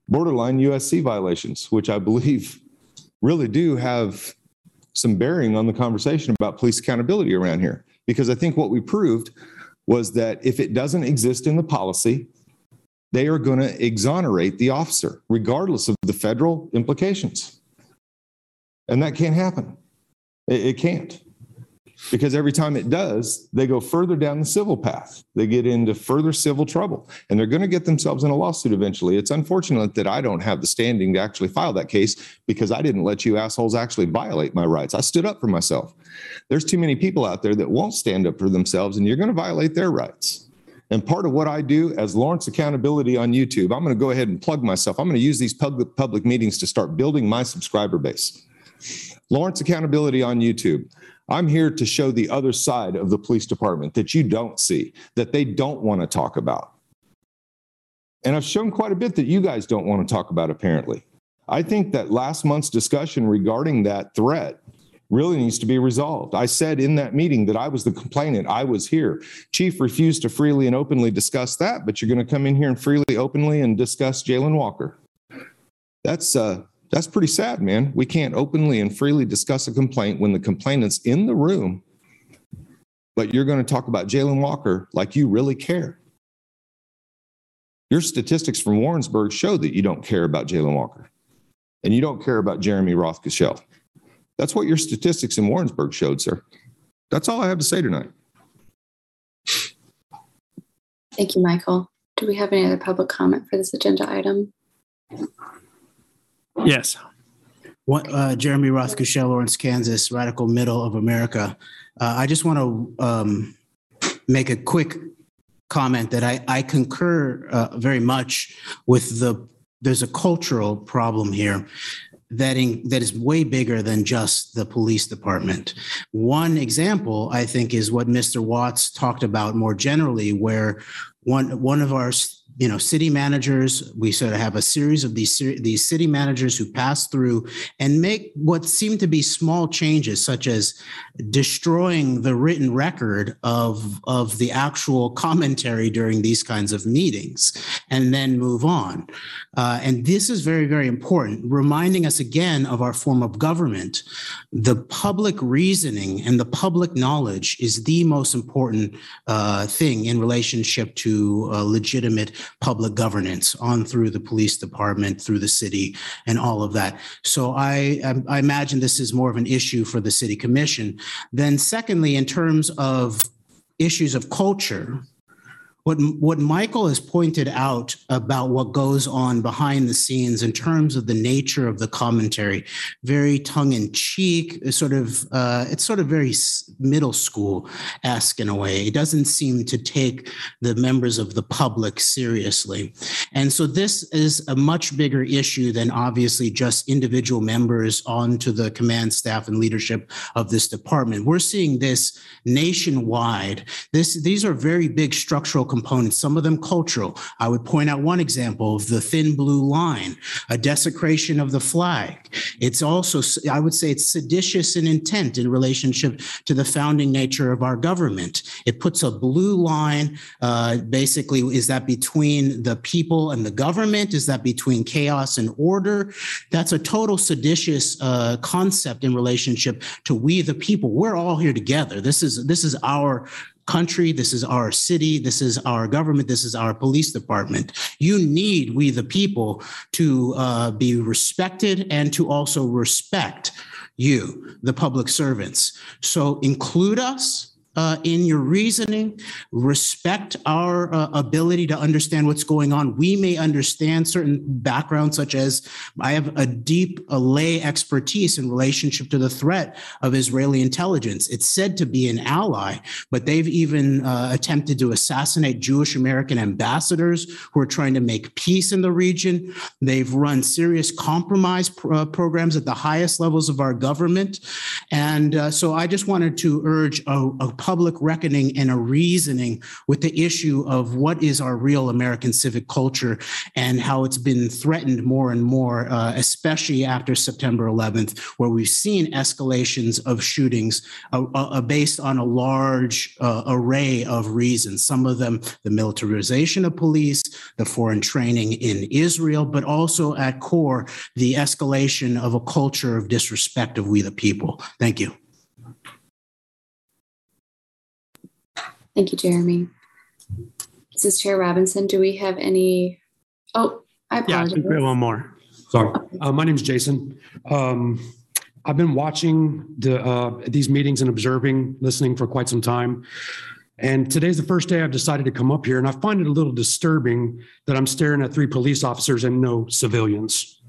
borderline USC violations, which I believe really do have some bearing on the conversation about police accountability around here. Because I think what we proved was that if it doesn't exist in the policy, they are going to exonerate the officer, regardless of the federal implications. And that can't happen. It, it can't because every time it does, they go further down the civil path. They get into further civil trouble and they're going to get themselves in a lawsuit eventually. It's unfortunate that I don't have the standing to actually file that case because I didn't let you assholes actually violate my rights. I stood up for myself. There's too many people out there that won't stand up for themselves and you're going to violate their rights. And part of what I do as Lawrence Accountability on YouTube, I'm going to go ahead and plug myself. I'm going to use these public, public meetings to start building my subscriber base. Lawrence Accountability on YouTube. I'm here to show the other side of the police department that you don't see, that they don't want to talk about. And I've shown quite a bit that you guys don't want to talk about, apparently. I think that last month's discussion regarding that threat really needs to be resolved. I said in that meeting that I was the complainant, I was here. Chief refused to freely and openly discuss that, but you're going to come in here and freely, openly and discuss Jayland Walker. That's uh, that's pretty sad, man. We can't openly and freely discuss a complaint when the complainant's in the room, but you're going to talk about Jayland Walker like you really care. Your statistics from Warrensburg show that you don't care about Jayland Walker and you don't care about Jeremy Rothe-Kushel. That's what your statistics in Warrensburg showed, sir. That's all I have to say tonight. Thank you, Michael. Do we have any other public comment for this agenda item? Yes. What, uh, Jeremy Rothe-Kushel, Lawrence, Kansas, Radical Middle of America. Uh, I just want to um, make a quick comment that I, I concur uh, very much with the. There's a cultural problem here that in, that is way bigger than just the police department. One example, I think, is what Mr. Watts talked about more generally, where one one of our you know city managers. We sort of have a series of these these city managers who pass through and make what seem to be small changes such as destroying the written record of of the actual commentary during these kinds of meetings and then move on. Uh, and this is very very important reminding us again of our form of government. The public reasoning and the public knowledge is the most important uh, thing in relationship to uh, legitimate public governance on through the police department, through the city, and all of that. So I, I imagine this is more of an issue for the city commission. Then, secondly, in terms of issues of culture, what what Michael has pointed out about what goes on behind the scenes in terms of the nature of the commentary, very tongue in cheek, sort of uh, it's sort of very middle school esque in a way. It doesn't seem to take the members of the public seriously, and so this is a much bigger issue than obviously just individual members onto the command staff and leadership of this department. We're seeing this nationwide. This these are very big structural components, some of them cultural. I would point out one example of the thin blue line, a desecration of the flag. It's also, I would say, it's seditious in intent in relationship to the founding nature of our government. It puts a blue line, uh, basically, is that between the people and the government? Is that between chaos and order? That's a total seditious uh, concept in relationship to we the people. We're all here together. This is this is our country, this is our city, this is our government, this is our police department. You need we the people to uh, be respected and to also respect you, the public servants. So include us uh, in your reasoning, respect our uh, ability to understand what's going on. We may understand certain backgrounds, such as I have a deep a lay expertise in relationship to the threat of Israeli intelligence. It's said to be an ally, but they've even uh, attempted to assassinate Jewish American ambassadors who are trying to make peace in the region. They've run serious compromise pr- uh, programs at the highest levels of our government. And uh, so I just wanted to urge a, a public reckoning and a reasoning with the issue of what is our real American civic culture and how it's been threatened more and more, uh, especially after September 11th, where we've seen escalations of shootings uh, uh, based on a large uh, array of reasons. Some of them, the militarization of police, the foreign training in Israel, but also at core, the escalation of a culture of disrespect of we the people. Thank you. Thank you, Jeremy. This is Chair Robinson. Do we have any? Oh, I apologize. Yeah, one more. Sorry. Uh, my name is Jason. Um, I've been watching the uh, these meetings and observing, listening for quite some time. And today's the first day I've decided to come up here, and I find it a little disturbing that I'm staring at three police officers and no civilians.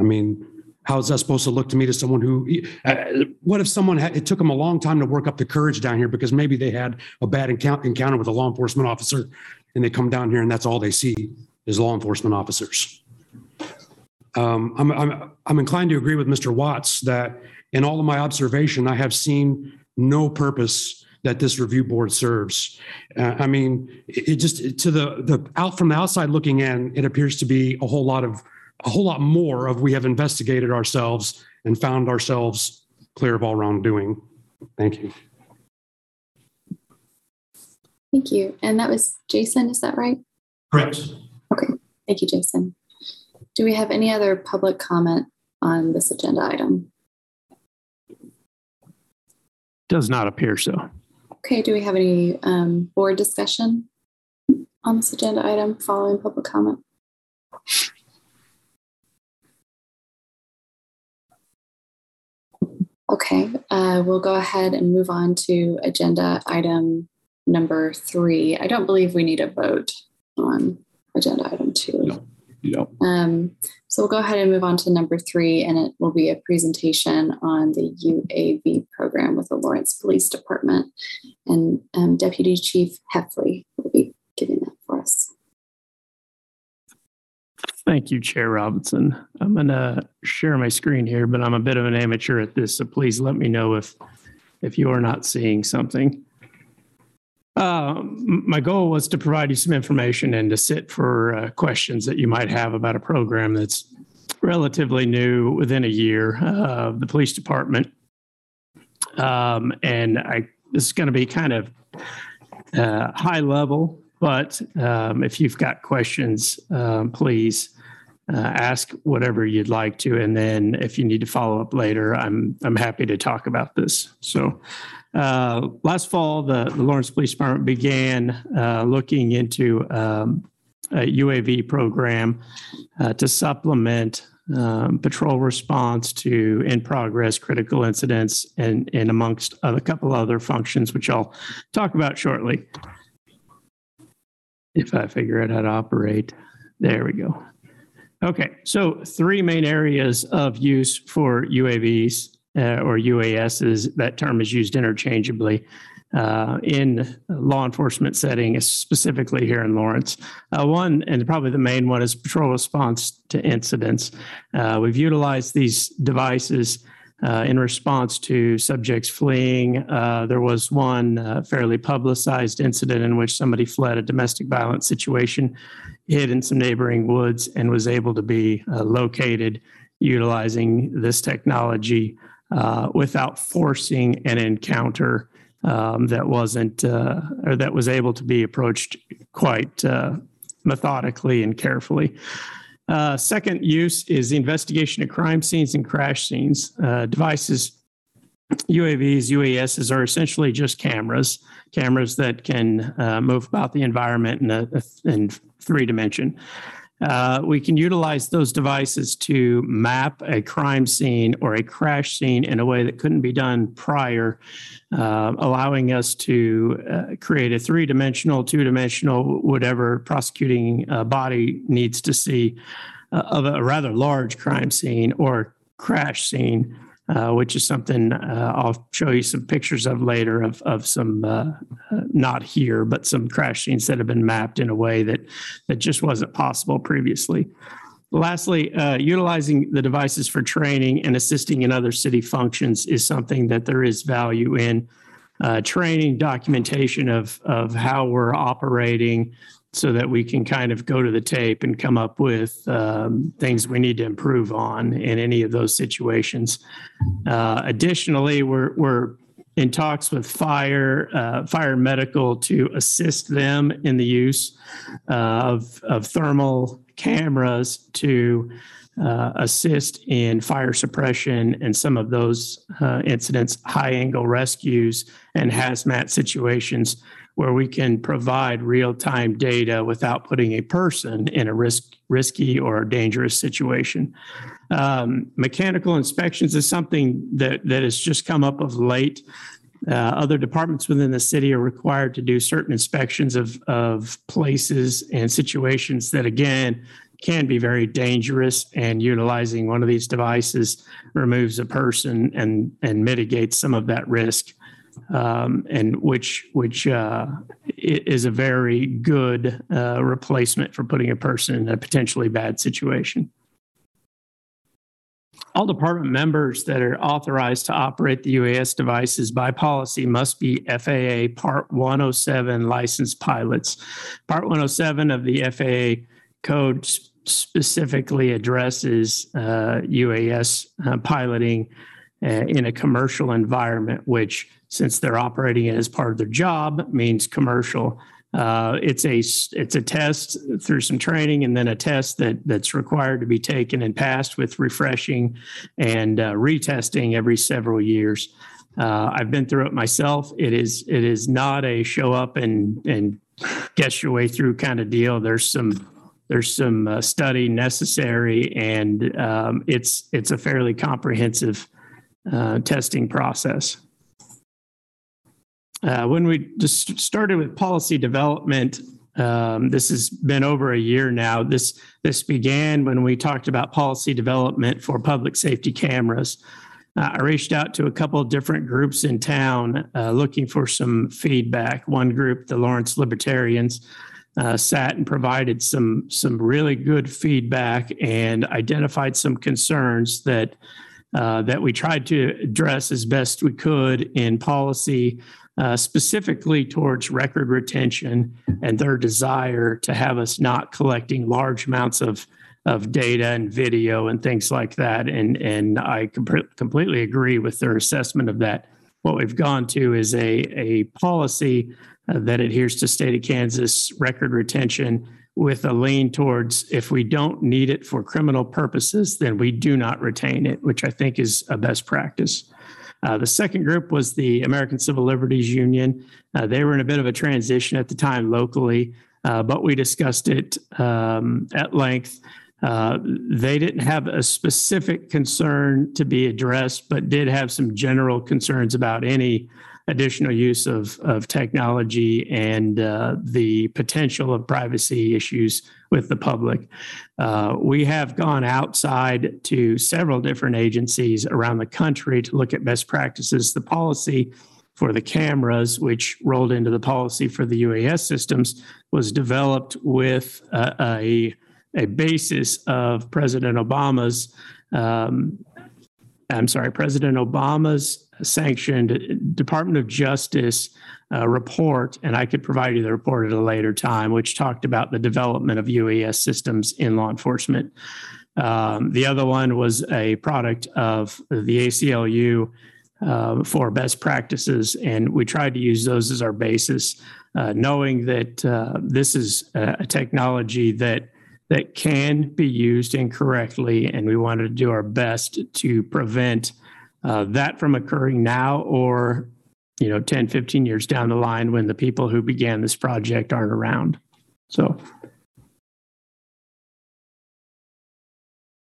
I mean, how is that supposed to look to me to someone who uh, what if someone had, it took them a long time to work up the courage down here because maybe they had a bad encounter, with a law enforcement officer and they come down here and that's all they see is law enforcement officers um, I'm, I'm, I'm inclined to agree with mr watts that in all of my observation i have seen no purpose that this review board serves. Uh, I mean, it, it just to the the out from the outside looking in, it appears to be a whole lot of a whole lot more of we have investigated ourselves and found ourselves clear of all wrongdoing. Thank you. Thank you. And that was Jason, is that right? Correct. Okay. Thank you, Jason. Do we have any other public comment on this agenda item? Does not appear so. Okay. Do we have any um, board discussion on this agenda item following public comment? Okay, uh, we'll go ahead and move on to agenda item number three. I don't believe we need a vote on agenda item two. No, you don't. Um, so we'll go ahead and move on to number three, and it will be a presentation on the UAV program with the Lawrence Police Department. And um, Deputy Chief Heffley will be giving that for us. Thank you, Chair Robinson. I'm going to share my screen here, but I'm a bit of an amateur at this, so please let me know if if you are not seeing something. Uh, my goal was to provide you some information and to sit for uh, questions that you might have about a program that's relatively new within a year of the police department. Um, and I, this is going to be kind of uh, high level, but um, if you've got questions, um, please uh, ask whatever you'd like to, and then if you need to follow up later, I'm I'm happy to talk about this. So, uh, last fall, the, the Lawrence Police Department began uh, looking into um, a UAV program uh, to supplement um, patrol response to in progress critical incidents and, and amongst a couple other functions, which I'll talk about shortly. if I figure out how to operate. There we go. Okay, so three main areas of use for UAVs uh, or UASs. That term is used interchangeably uh, in law enforcement setting, specifically here in Lawrence. Uh, one, and probably the main one, is patrol response to incidents. Uh, we've utilized these devices uh, in response to subjects fleeing. Uh, there was one fairly publicized incident in which somebody fled a domestic violence situation, hid in some neighboring woods, and was able to be uh, located utilizing this technology uh, without forcing an encounter um, that wasn't uh, or that was able to be approached quite methodically and carefully. Uh, second use is the investigation of crime scenes and crash scenes. Uh, devices, UAVs, UASs are essentially just cameras, cameras that can uh, move about the environment in, a, in three dimension. Uh, we can utilize those devices to map a crime scene or a crash scene in a way that couldn't be done prior, uh, allowing us to uh, create a three dimensional, two dimensional, whatever prosecuting uh, body needs to see uh, of a rather large crime scene or crash scene uh, which is something uh, I'll show you some pictures of later of, of some, uh, uh, not here, but some crash scenes that have been mapped in a way that, that just wasn't possible previously. Lastly, uh, utilizing the devices for training and assisting in other city functions is something that there is value in. training, documentation of, of how we're operating, so that we can kind of go to the tape and come up with um, things we need to improve on in any of those situations. Uh, additionally, we're, we're in talks with fire, uh, fire medical to assist them in the use uh, of, of thermal cameras to uh, assist in fire suppression and some of those uh, incidents, high angle rescues and hazmat situations where we can provide real-time data without putting a person in a risk, risky or dangerous situation. Um, mechanical inspections is something that, that has just come up of late. Uh, other departments within the city are required to do certain inspections of, of places and situations that, again, can be very dangerous. And utilizing one of these devices removes a person and, and mitigates some of that risk um, and which which uh, is a very good uh, replacement for putting a person in a potentially bad situation. All department members that are authorized to operate the UAS devices by policy must be FAA Part 107 licensed pilots. Part 107 of the FAA code specifically addresses uh, UAS uh, piloting uh, in a commercial environment, which since they're operating it as part of their job means commercial. Uh, it's a it's a test through some training and then a test that that's required to be taken and passed with refreshing and uh, retesting every several years. Uh, I've been through it myself. It is it is not a show up and and guess your way through kind of deal. There's some there's some uh, study necessary, and um, it's it's a fairly comprehensive uh, testing process. Uh, when we just started with policy development, um, this has been over a year now. This this began when we talked about policy development for public safety cameras. Uh, I reached out to a couple of different groups in town uh, looking for some feedback. One group, the Lawrence Libertarians, uh, sat and provided some some really good feedback and identified some concerns that uh, that we tried to address as best we could in policy uh, specifically towards record retention and their desire to have us not collecting large amounts of of data and video and things like that. And and I comp- completely agree with their assessment of that. What we've gone to is a a policy uh, that adheres to state of Kansas record retention with a lean towards if we don't need it for criminal purposes, then we do not retain it, which I think is a best practice. Uh, the second group was the American Civil Liberties Union. Uh, they were in a bit of a transition at the time locally, uh, but we discussed it um, at length. Uh, they didn't have a specific concern to be addressed, but did have some general concerns about any additional use of, of technology and uh, the potential of privacy issues with the public. Uh, we have gone outside to several different agencies around the country to look at best practices. The policy for the cameras, which rolled into the policy for the UAS systems, was developed with a, a, a basis of President Obama's. Um, I'm sorry, President Obama's sanctioned Department of Justice uh, report, and I could provide you the report at a later time, which talked about the development of UAS systems in law enforcement. Um, the other one was a product of the ACLU uh, for best practices, and we tried to use those as our basis, uh, knowing that uh, this is a, a technology that that can be used incorrectly, and we wanted to do our best to prevent uh, that from occurring now or you know 10 15 years down the line when the people who began this project aren't around so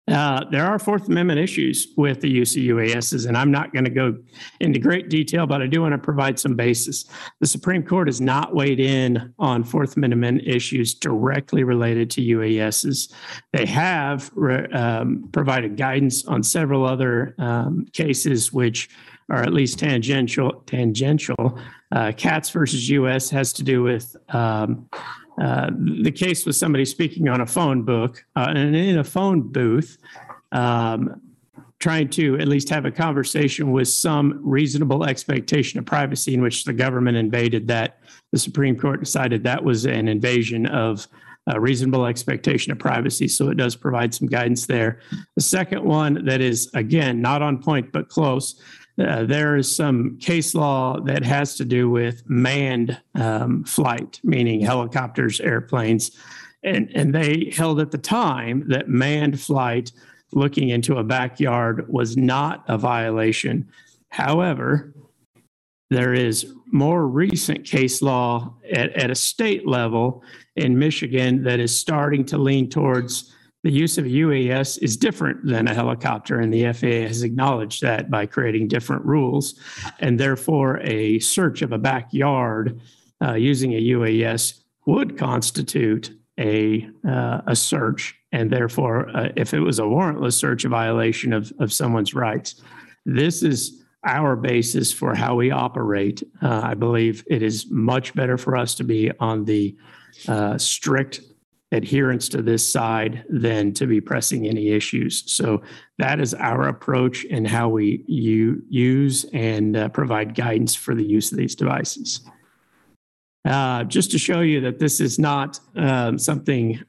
Uh, there are Fourth Amendment issues with the use of UASs, and I'm not going to go into great detail, but I do want to provide some basis. The Supreme Court has not weighed in on Fourth Amendment issues directly related to UASs. They have um, provided guidance on several other um, cases, which are at least tangential. Tangential. Uh, Katz versus U.S. has to do with. Um, uh, the case was somebody speaking on a phone book uh, and in a phone booth, um, trying to at least have a conversation with some reasonable expectation of privacy, in which the government invaded that. The Supreme Court decided that was an invasion of a reasonable expectation of privacy. So it does provide some guidance there. The second one that is, again, not on point, but close uh, there is some case law that has to do with manned um, flight, meaning helicopters, airplanes. And, and they held at the time that manned flight looking into a backyard was not a violation. However, there is more recent case law at, at a state level in Michigan that is starting to lean towards the use of a UAS is different than a helicopter, and the FAA has acknowledged that by creating different rules. And therefore, a search of a backyard uh, using a UAS would constitute a, uh, a search, and therefore, uh, if it was a warrantless search, a violation of, of someone's rights. This is our basis for how we operate. Uh, I believe it is much better for us to be on the uh, strict adherence to this side than to be pressing any issues. So that is our approach and how we u- use and uh, provide guidance for the use of these devices. Uh, just to show you that this is not um, something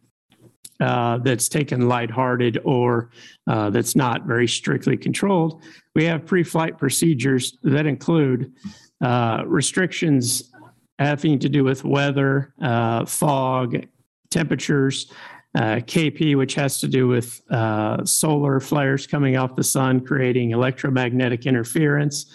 uh, that's taken lighthearted or uh, that's not very strictly controlled, we have pre-flight procedures that include uh, restrictions having to do with weather, uh, fog, temperatures, uh, KP, which has to do with uh, solar flares coming off the sun, creating electromagnetic interference.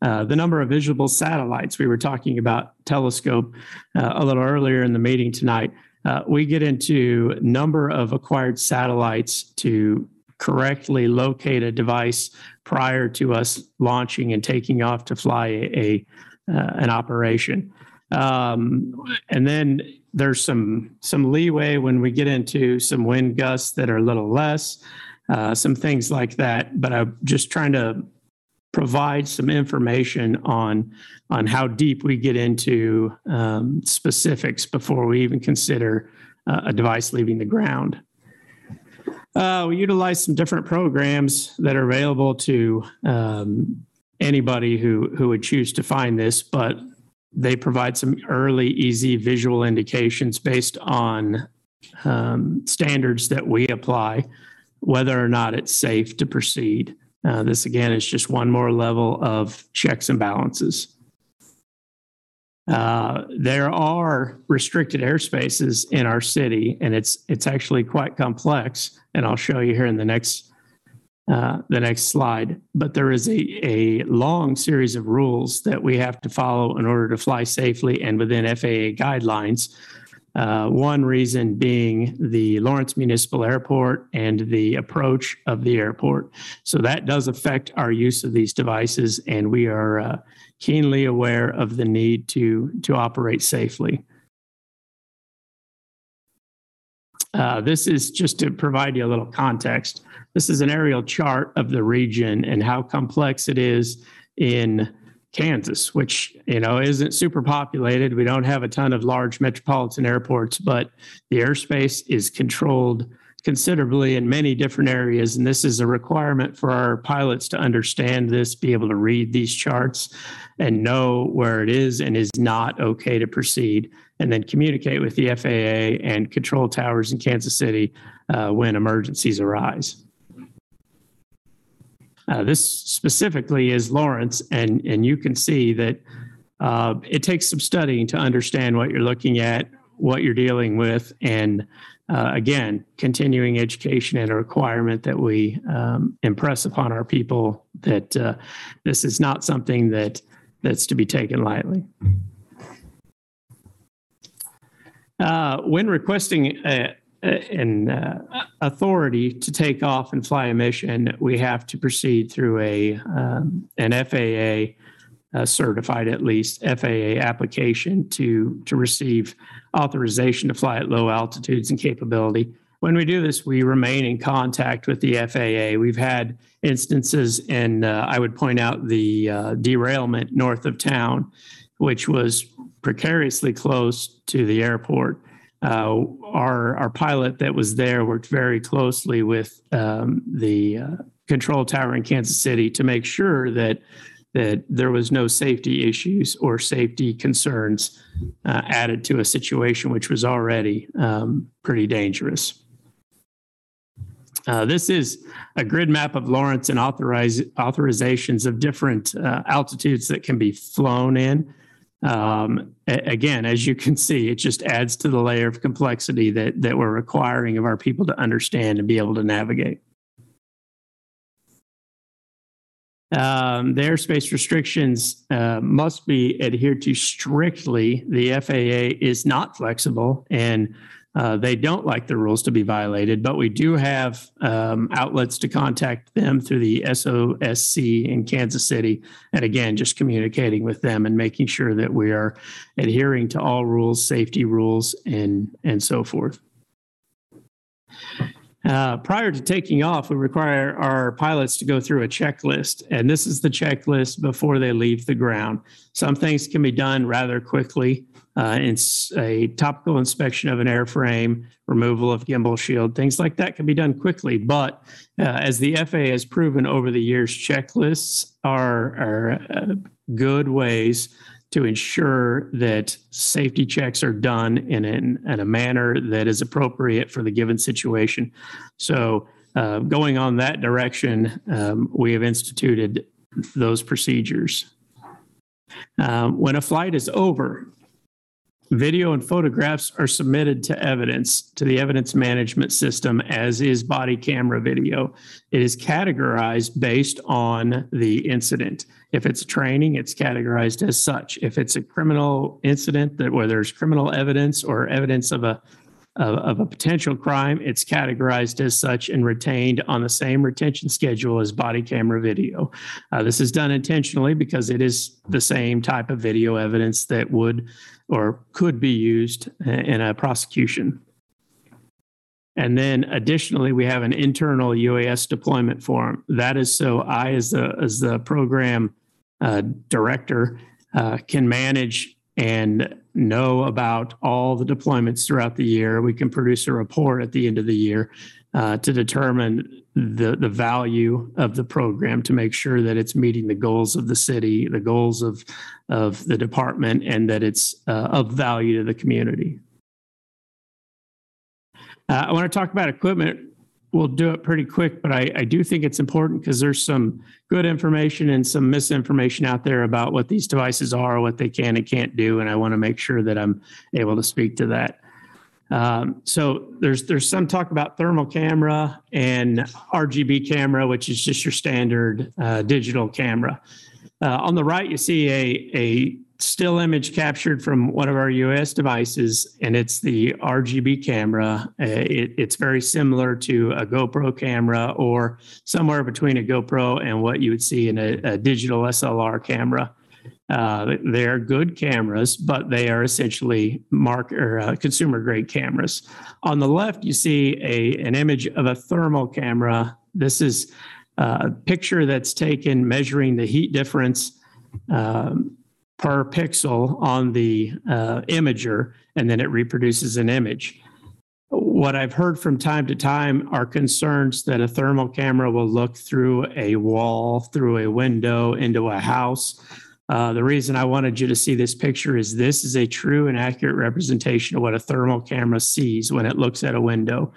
Uh, the number of visible satellites, we were talking about telescope uh, a little earlier in the meeting tonight. Uh, we get into number of acquired satellites to correctly locate a device prior to us launching and taking off to fly a, a uh, an operation. Um, and then there's some some leeway when we get into some wind gusts that are a little less, uh, some things like that. But I'm just trying to provide some information on on how deep we get into um, specifics before we even consider uh, a device leaving the ground. Uh, we utilize some different programs that are available to um, anybody who who would choose to find this, but they provide some early, easy visual indications based on um, standards that we apply, whether or not it's safe to proceed. Uh, this again is just one more level of checks and balances. Uh, there are restricted airspaces in our city, and it's it's actually quite complex. And I'll show you here in the next uh, the next slide. But there is a, a long series of rules that we have to follow in order to fly safely and within FAA guidelines. Uh, one reason being the Lawrence Municipal Airport and the approach of the airport. So that does affect our use of these devices, and we are uh, keenly aware of the need to, to operate safely. Uh, this is just to provide you a little context. This is an aerial chart of the region and how complex it is in Kansas, which you know isn't super populated. We don't have a ton of large metropolitan airports, but the airspace is controlled considerably in many different areas. And this is a requirement for our pilots to understand this, be able to read these charts and know where it is and is not okay to proceed, and then communicate with the FAA and control towers in Kansas City uh, when emergencies arise. Uh, this specifically is Lawrence, and, and you can see that uh, it takes some studying to understand what you're looking at, what you're dealing with, and uh, again, continuing education and a requirement that we um, impress upon our people that uh, this is not something that that's to be taken lightly. Uh, when requesting a, an uh, authority to take off and fly a mission, we have to proceed through a um, an FAA uh, certified, at least FAA application to to receive authorization to fly at low altitudes and capability. When we do this, we remain in contact with the FAA. We've had instances, and uh, I would point out the uh, derailment north of town, which was precariously close to the airport. Uh, our our pilot that was there worked very closely with um, the uh, control tower in Kansas City to make sure that that there was no safety issues or safety concerns uh, added to a situation which was already um, pretty dangerous. Uh, this is a grid map of Lawrence and authorize, authorizations of different uh, altitudes that can be flown in. Um, a- again, as you can see, it just adds to the layer of complexity that, that we're requiring of our people to understand and be able to navigate. Um, the airspace restrictions uh, must be adhered to strictly. The FAA is not flexible and uh, they don't like the rules to be violated, but we do have um, outlets to contact them through the SOSC in Kansas City. And again, just communicating with them and making sure that we are adhering to all rules, safety rules, and, and so forth. Uh, prior to taking off, we require our pilots to go through a checklist, and this is the checklist before they leave the ground. Some things can be done rather quickly. Uh, it's a topical inspection of an airframe, removal of gimbal shield, things like that can be done quickly. But uh, as the FAA has proven over the years, checklists are, are uh, good ways to ensure that safety checks are done in, in, in a manner that is appropriate for the given situation. So, uh, going on that direction, um, we have instituted those procedures. Um, when a flight is over, Video and photographs are submitted to evidence to the evidence management system, as is body camera video. It is categorized based on the incident. If it's training, it's categorized as such. If it's a criminal incident that where there's criminal evidence or evidence of a of, of, a potential crime, it's categorized as such and retained on the same retention schedule as body camera video. Uh, this is done intentionally because it is the same type of video evidence that would or could be used in a prosecution. And then additionally, we have an internal UAS deployment form. That is so I, as the, as the program uh, director, uh, can manage and know about all the deployments throughout the year. We can produce a report at the end of the year uh, to determine the, the value of the program to make sure that it's meeting the goals of the city, the goals of, of the department, and that it's uh, of value to the community. Uh, I want to talk about equipment. We'll do it pretty quick, but I, I do think it's important because there's some good information and some misinformation out there about what these devices are, what they can and can't do, and I want to make sure that I'm able to speak to that. Um, so there's there's some talk about thermal camera and RGB camera, which is just your standard uh, digital camera. Uh, on the right, you see a, a still image captured from one of our UAS devices, and it's the RGB camera. Uh, it, it's very similar to a GoPro camera or somewhere between a GoPro and what you would see in a, a digital SLR camera. Uh, they're good cameras, but they are essentially mark or uh, consumer grade cameras. On the left, you see a an image of a thermal camera. This is uh, a picture that's taken measuring the heat difference um, per pixel on the uh, imager, and then it reproduces an image. What I've heard from time to time are concerns that a thermal camera will look through a wall, through a window, into a house. Uh, the reason I wanted you to see this picture is this is a true and accurate representation of what a thermal camera sees when it looks at a window.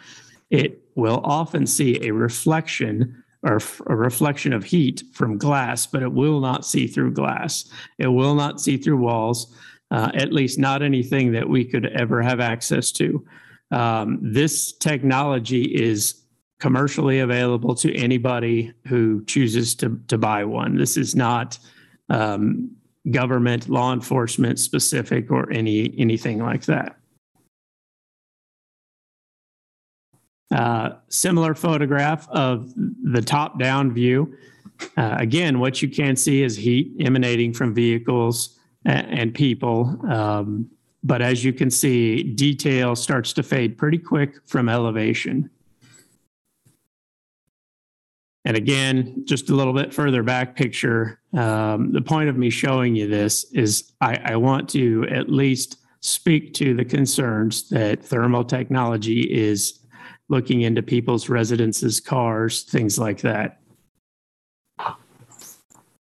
It will often see a reflection or a reflection of heat from glass, but it will not see through glass. It will not see through walls, uh, at least not anything that we could ever have access to. Um, this technology is commercially available to anybody who chooses to, to buy one. This is not um, government, law enforcement specific, or any anything like that. Uh, similar photograph of the top down view. Uh, again, what you can see is heat emanating from vehicles and, and people. Um, but as you can see, detail starts to fade pretty quick from elevation. And again, just a little bit further back picture, um, the point of me showing you this is I, I want to at least speak to the concerns that thermal technology is looking into people's residences, cars, things like that.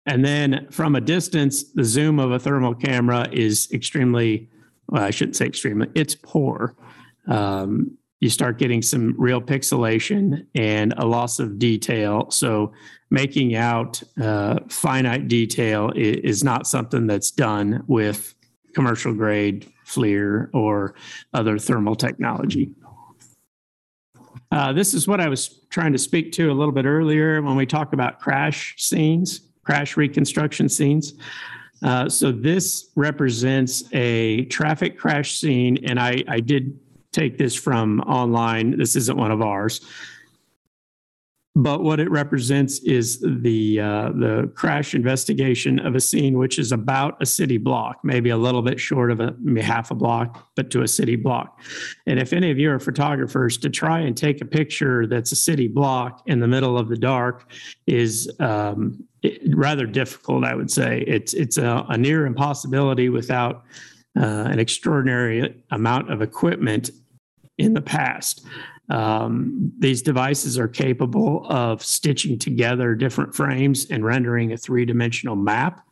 And then from a distance, the zoom of a thermal camera is extremely, well, I shouldn't say extremely, it's poor. Um, you start getting some real pixelation and a loss of detail. So making out uh, finite detail is, not something that's done with commercial grade FLIR or other thermal technology. Uh, this is what I was trying to speak to a little bit earlier when we talk about crash scenes, crash reconstruction scenes. Uh, so this represents a traffic crash scene, and I, I did take this from online. This isn't one of ours, but what it represents is the uh, the crash investigation of a scene which is about a city block, maybe a little bit short of a half a block, but to a city block. And if any of you are photographers, to try and take a picture that's a city block in the middle of the dark is um, rather difficult. I would say it's it's a, a near impossibility without uh, an extraordinary amount of equipment in the past. Um, these devices are capable of stitching together different frames and rendering a three dimensional map.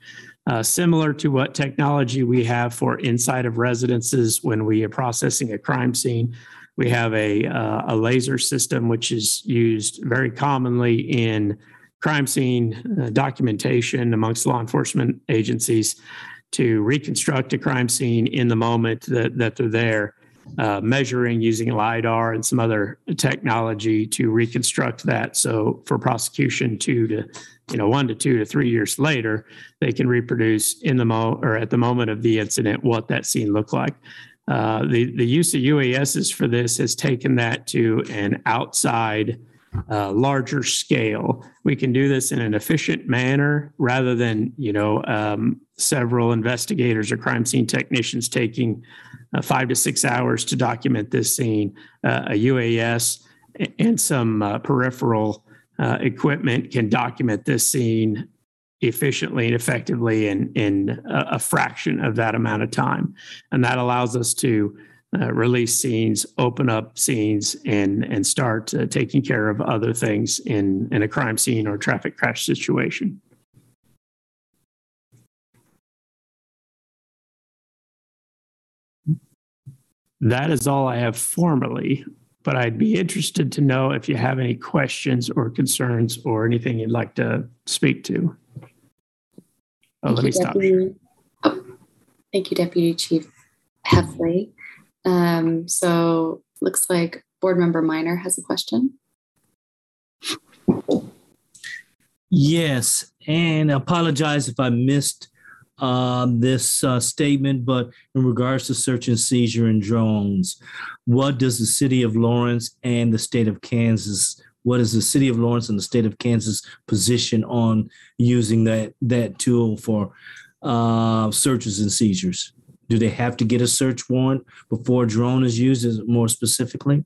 Uh, similar to what technology we have for inside of residences when we are processing a crime scene. We have a, uh, a laser system which is used very commonly in crime scene uh, documentation amongst law enforcement agencies to reconstruct a crime scene in the moment that, that they're there uh, measuring using LIDAR and some other technology to reconstruct that. So for prosecution, two to, you know, one to two to three years later, they can reproduce in the mo or at the moment of the incident what that scene looked like. Uh, the the use of UASs for this has taken that to an outside, uh, larger scale. We can do this in an efficient manner rather than you know um, several investigators or crime scene technicians taking uh, five to six hours to document this scene. Uh, a UAS and some uh, peripheral uh, equipment can document this scene efficiently and effectively in, in a, a, fraction of that amount of time. And that allows us to uh, release scenes, open up scenes, and, and start uh, taking care of other things in, in a crime scene or traffic crash situation. That is all I have formally, but I'd be interested to know if you have any questions or concerns or anything you'd like to speak to. Oh, let me stop. Oh, thank you, Deputy Chief Heffley. Um, so looks like Board Member Miner has a question. Yes, and I apologize if I missed uh, this uh, statement, but in regards to search and seizure and drones, what does the city of Lawrence and the state of Kansas? What is the city of Lawrence and the state of Kansas position on using that that tool for uh, searches and seizures? Do they have to get a search warrant before a drone is used? More specifically.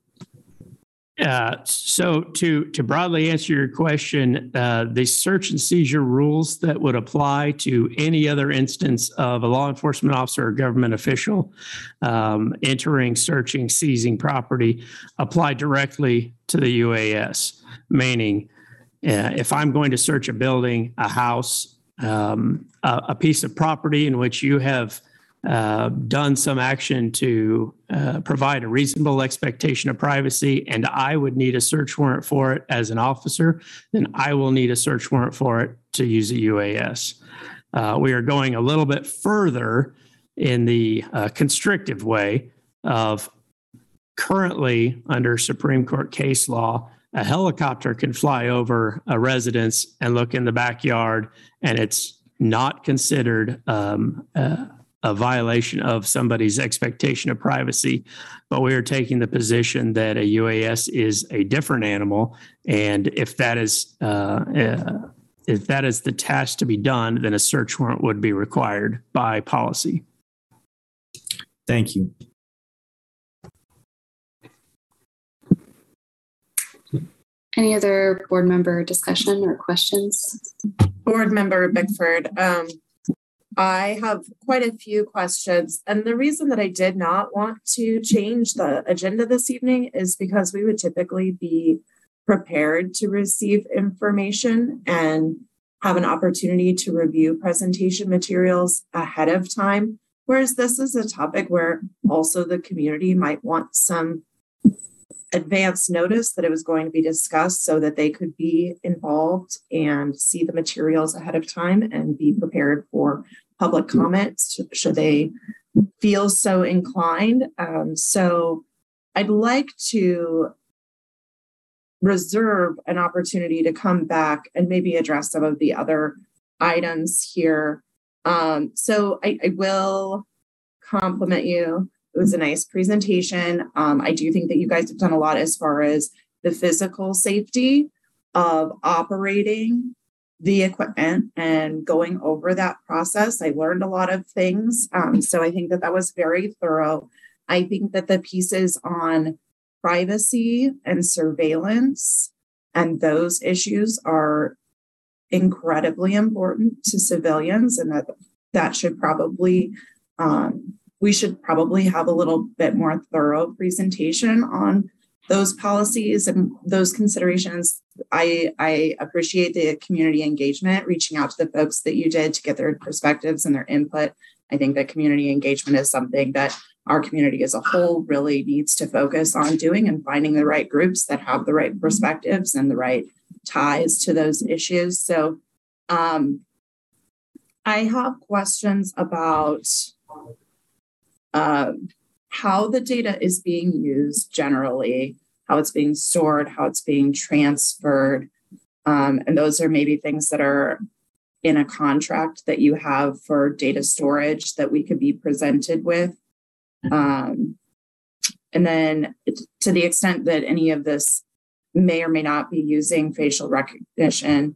Uh, so to to broadly answer your question, uh, the search and seizure rules that would apply to any other instance of a law enforcement officer or government official um, entering, searching, seizing property apply directly to the UAS. Meaning, uh, if I'm going to search a building, a house, um, a, a piece of property in which you have uh, done some action to uh, provide a reasonable expectation of privacy, and I would need a search warrant for it as an officer, then I will need a search warrant for it to use a UAS. Uh, we are going a little bit further in the uh, constrictive way of currently under Supreme Court case law. A helicopter can fly over a residence and look in the backyard, and it's not considered um, uh, a violation of somebody's expectation of privacy. But we are taking the position that a UAS is a different animal, and if that is uh, uh, if that is the task to be done, then a search warrant would be required by policy. Thank you. Any other board member discussion or questions? Board member Bickford, um, I have quite a few questions. And the reason that I did not want to change the agenda this evening is because we would typically be prepared to receive information and have an opportunity to review presentation materials ahead of time. Whereas this is a topic where also the community might want some advance notice that it was going to be discussed so that they could be involved and see the materials ahead of time and be prepared for public comments should they feel so inclined. Um, so I'd like to reserve an opportunity to come back and maybe address some of the other items here. Um, so I, I, will compliment you. It was a nice presentation. Um, I do think that you guys have done a lot as far as the physical safety of operating the equipment and going over that process. I learned a lot of things. Um, so I think that that was very thorough. I think that the pieces on privacy and surveillance and those issues are incredibly important to civilians and that that should probably um, we should probably have a little bit more thorough presentation on those policies and those considerations I, I appreciate the community engagement, reaching out to the folks that you did to get their perspectives and their input. I think that community engagement is something that our community as a whole really needs to focus on doing and finding the right groups that have the right perspectives and the right ties to those issues. So, um, I have questions about uh, how the data is being used generally how it's being stored, how it's being transferred. Um, and those are maybe things that are in a contract that you have for data storage that we could be presented with. Um, and then, to the extent that any of this may or may not be using facial recognition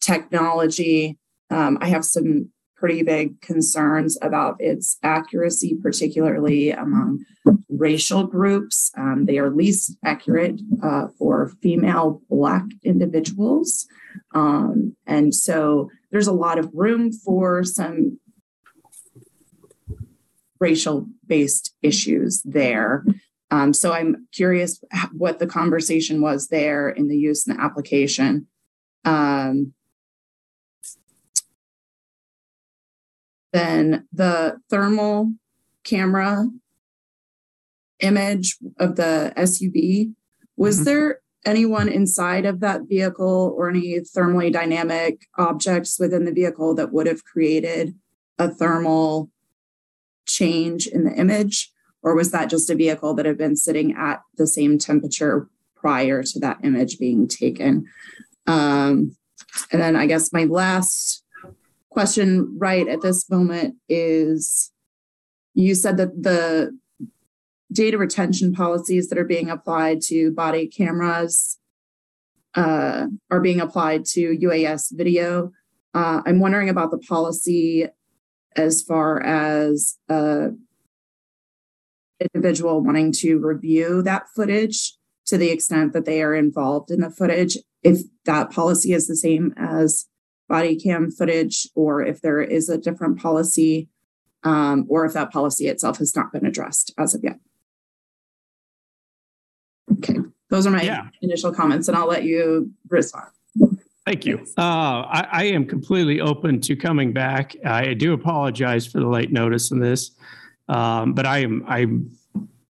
technology, um, I have some pretty big concerns about its accuracy, particularly among racial groups. Um, they are least accurate uh, for female Black individuals. Um, and so there's a lot of room for some racial based issues there. Um, so I'm curious what the conversation was there in the use and the application. Um, then the thermal camera image of the SUV, was mm-hmm. there anyone inside of that vehicle or any thermally dynamic objects within the vehicle that would have created a thermal change in the image? Or was that just a vehicle that had been sitting at the same temperature prior to that image being taken? Um, and then I guess my last question right at this moment is you said that the data retention policies that are being applied to body cameras uh, are being applied to UAS video. Uh, I'm wondering about the policy as far as uh, individual wanting to review that footage to the extent that they are involved in the footage, if that policy is the same as body cam footage, or if there is a different policy, um, or if that policy itself has not been addressed as of yet. Okay, those are my Yeah. initial comments, and I'll let you respond. Thank you. Uh, I, I am completely open to coming back. I do apologize for the late notice in this, um, but I am I'm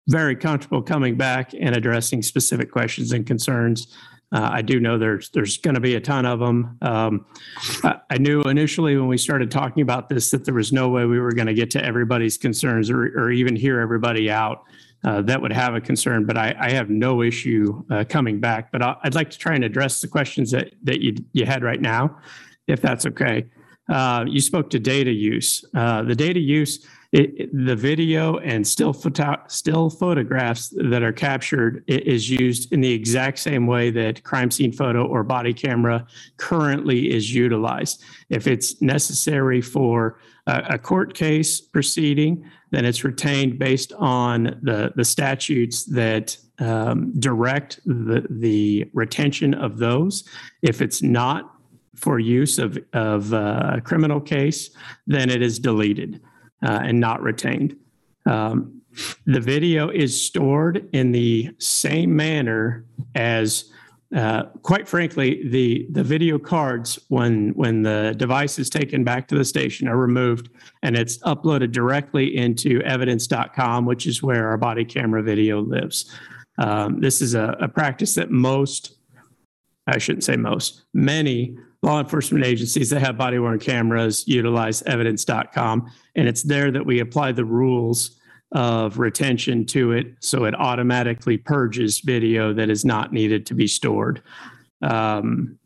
very comfortable coming back and addressing specific questions and concerns. Uh, I do know there's there's going to be a ton of them. Um, I, I knew initially when we started talking about this that there was no way we were going to get to everybody's concerns or, or even hear everybody out uh, that would have a concern. But I, I have no issue uh, coming back. But I, I'd like to try and address the questions that that you you had right now, if that's okay. Uh, you spoke to data use. Uh, the data use, it, the video and still photo, still photographs that are captured is used in the exact same way that crime scene photo or body camera currently is utilized. If it's necessary for a, a court case proceeding, then it's retained based on the, the statutes that um, direct the, the retention of those. If it's not for use of, of uh, a criminal case, then it is deleted uh, and not retained. Um, the video is stored in the same manner as, uh, quite frankly, the, the video cards, when, when the device is taken back to the station, are removed and it's uploaded directly into evidence.com, which is where our body camera video lives. Um, this is a, a practice that most I shouldn't say most, many law enforcement agencies that have body worn cameras utilize evidence.com. And it's there that we apply the rules of retention to it. So it automatically purges video that is not needed to be stored. Um,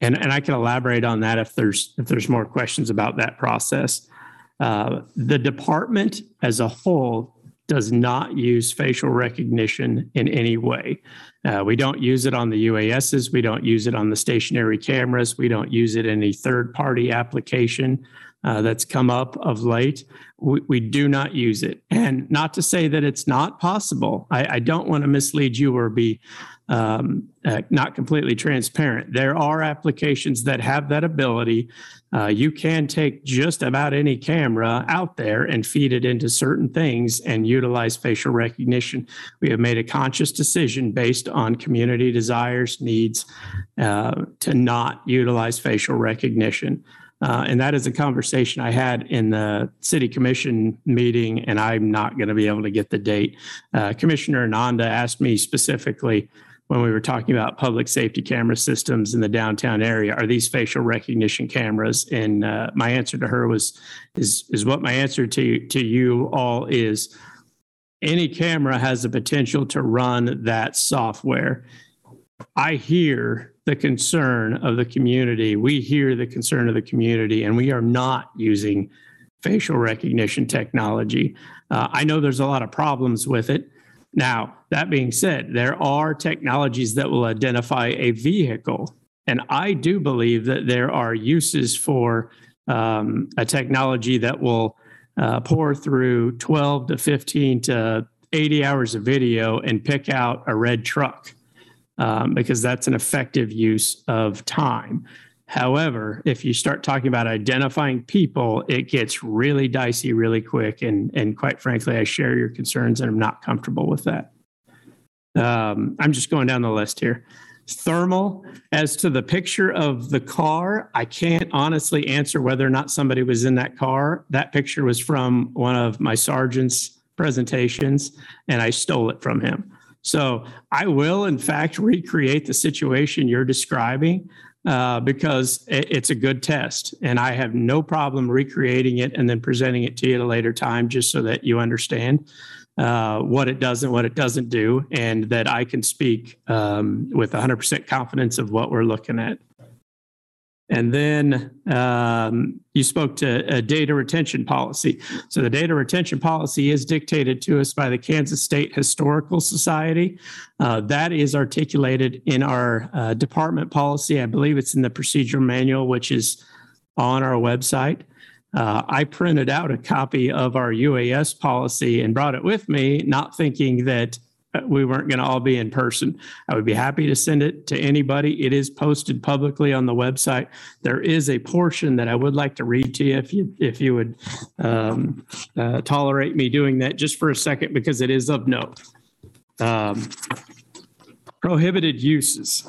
and, and I can elaborate on that if there's if there's more questions about that process. Uh, the department as a whole does not use facial recognition in any way. Uh, we don't use it on the UASs. We don't use it on the stationary cameras. We don't use it in any third party application uh, that's come up of late. We, we do not use it. And not to say that it's not possible. I, I don't want to mislead you or be um, uh, not completely transparent. There are applications that have that ability. Uh, you can take just about any camera out there and feed it into certain things and utilize facial recognition. We have made a conscious decision based on community desires, needs, uh, to not utilize facial recognition. Uh, and that is a conversation I had in the city commission meeting, and I'm not going to be able to get the date. Uh, Commissioner Ananda asked me specifically when we were talking about public safety camera systems in the downtown area, are these facial recognition cameras? And uh, my answer to her was, is is what my answer to to you all is. Any camera has the potential to run that software. I hear the concern of the community. We hear the concern of the community, and we are not using facial recognition technology. Uh, I know there's a lot of problems with it. Now, that being said, there are technologies that will identify a vehicle. And I do believe that there are uses for um, a technology that will uh, pour through 12 to 15 to 80 hours of video and pick out a red truck um, because that's an effective use of time. However, if you start talking about identifying people, it gets really dicey really quick. And, and quite frankly, I share your concerns and I'm not comfortable with that. Um, I'm just going down the list here. Thermal, as to the picture of the car, I can't honestly answer whether or not somebody was in that car. That picture was from one of my sergeant's presentations, and I stole it from him. So I will, in fact, recreate the situation you're describing uh, because it, it's a good test. And I have no problem recreating it and then presenting it to you at a later time just so that you understand uh, what it does and what it doesn't do, and that I can speak um, with 100% confidence of what we're looking at. And then um, you spoke to a data retention policy. So the data retention policy is dictated to us by the Kansas State Historical Society. Uh, that is articulated in our uh, department policy. I believe it's in the procedural manual, which is on our website. Uh, I printed out a copy of our UAS policy and brought it with me, not thinking that we weren't going to all be in person. I would be happy to send it to anybody. It is posted publicly on the website. There is a portion that I would like to read to you if you if you would um, uh, tolerate me doing that just for a second because it is of note. Um, prohibited uses.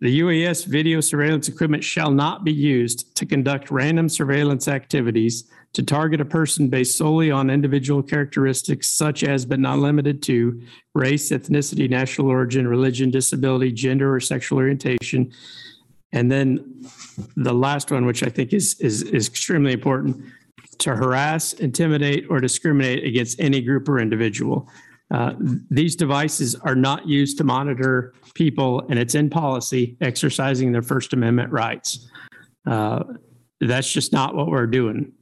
The UAS video surveillance equipment shall not be used to conduct random surveillance activities to target a person based solely on individual characteristics such as, but not limited to, race, ethnicity, national origin, religion, disability, gender, or sexual orientation. And then the last one, which I think is, is, is extremely important, to harass, intimidate, or discriminate against any group or individual. Uh, these devices are not used to monitor people, and it's in policy exercising their First Amendment rights. Uh, that's just not what we're doing.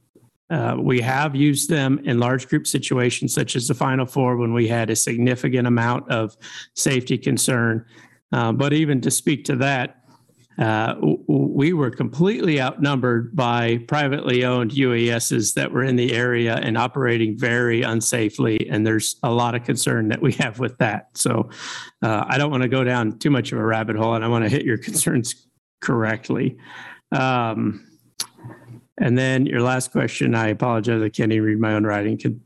Uh, we have used them in large group situations, such as the Final Four, when we had a significant amount of safety concern. Uh, but even to speak to that, uh, we were completely outnumbered by privately owned UASs that were in the area and operating very unsafely. And there's a lot of concern that we have with that. So uh, I don't want to go down too much of a rabbit hole, and I want to hit your concerns correctly. Um, and then your last question, I apologize, I can't even read my own writing. Could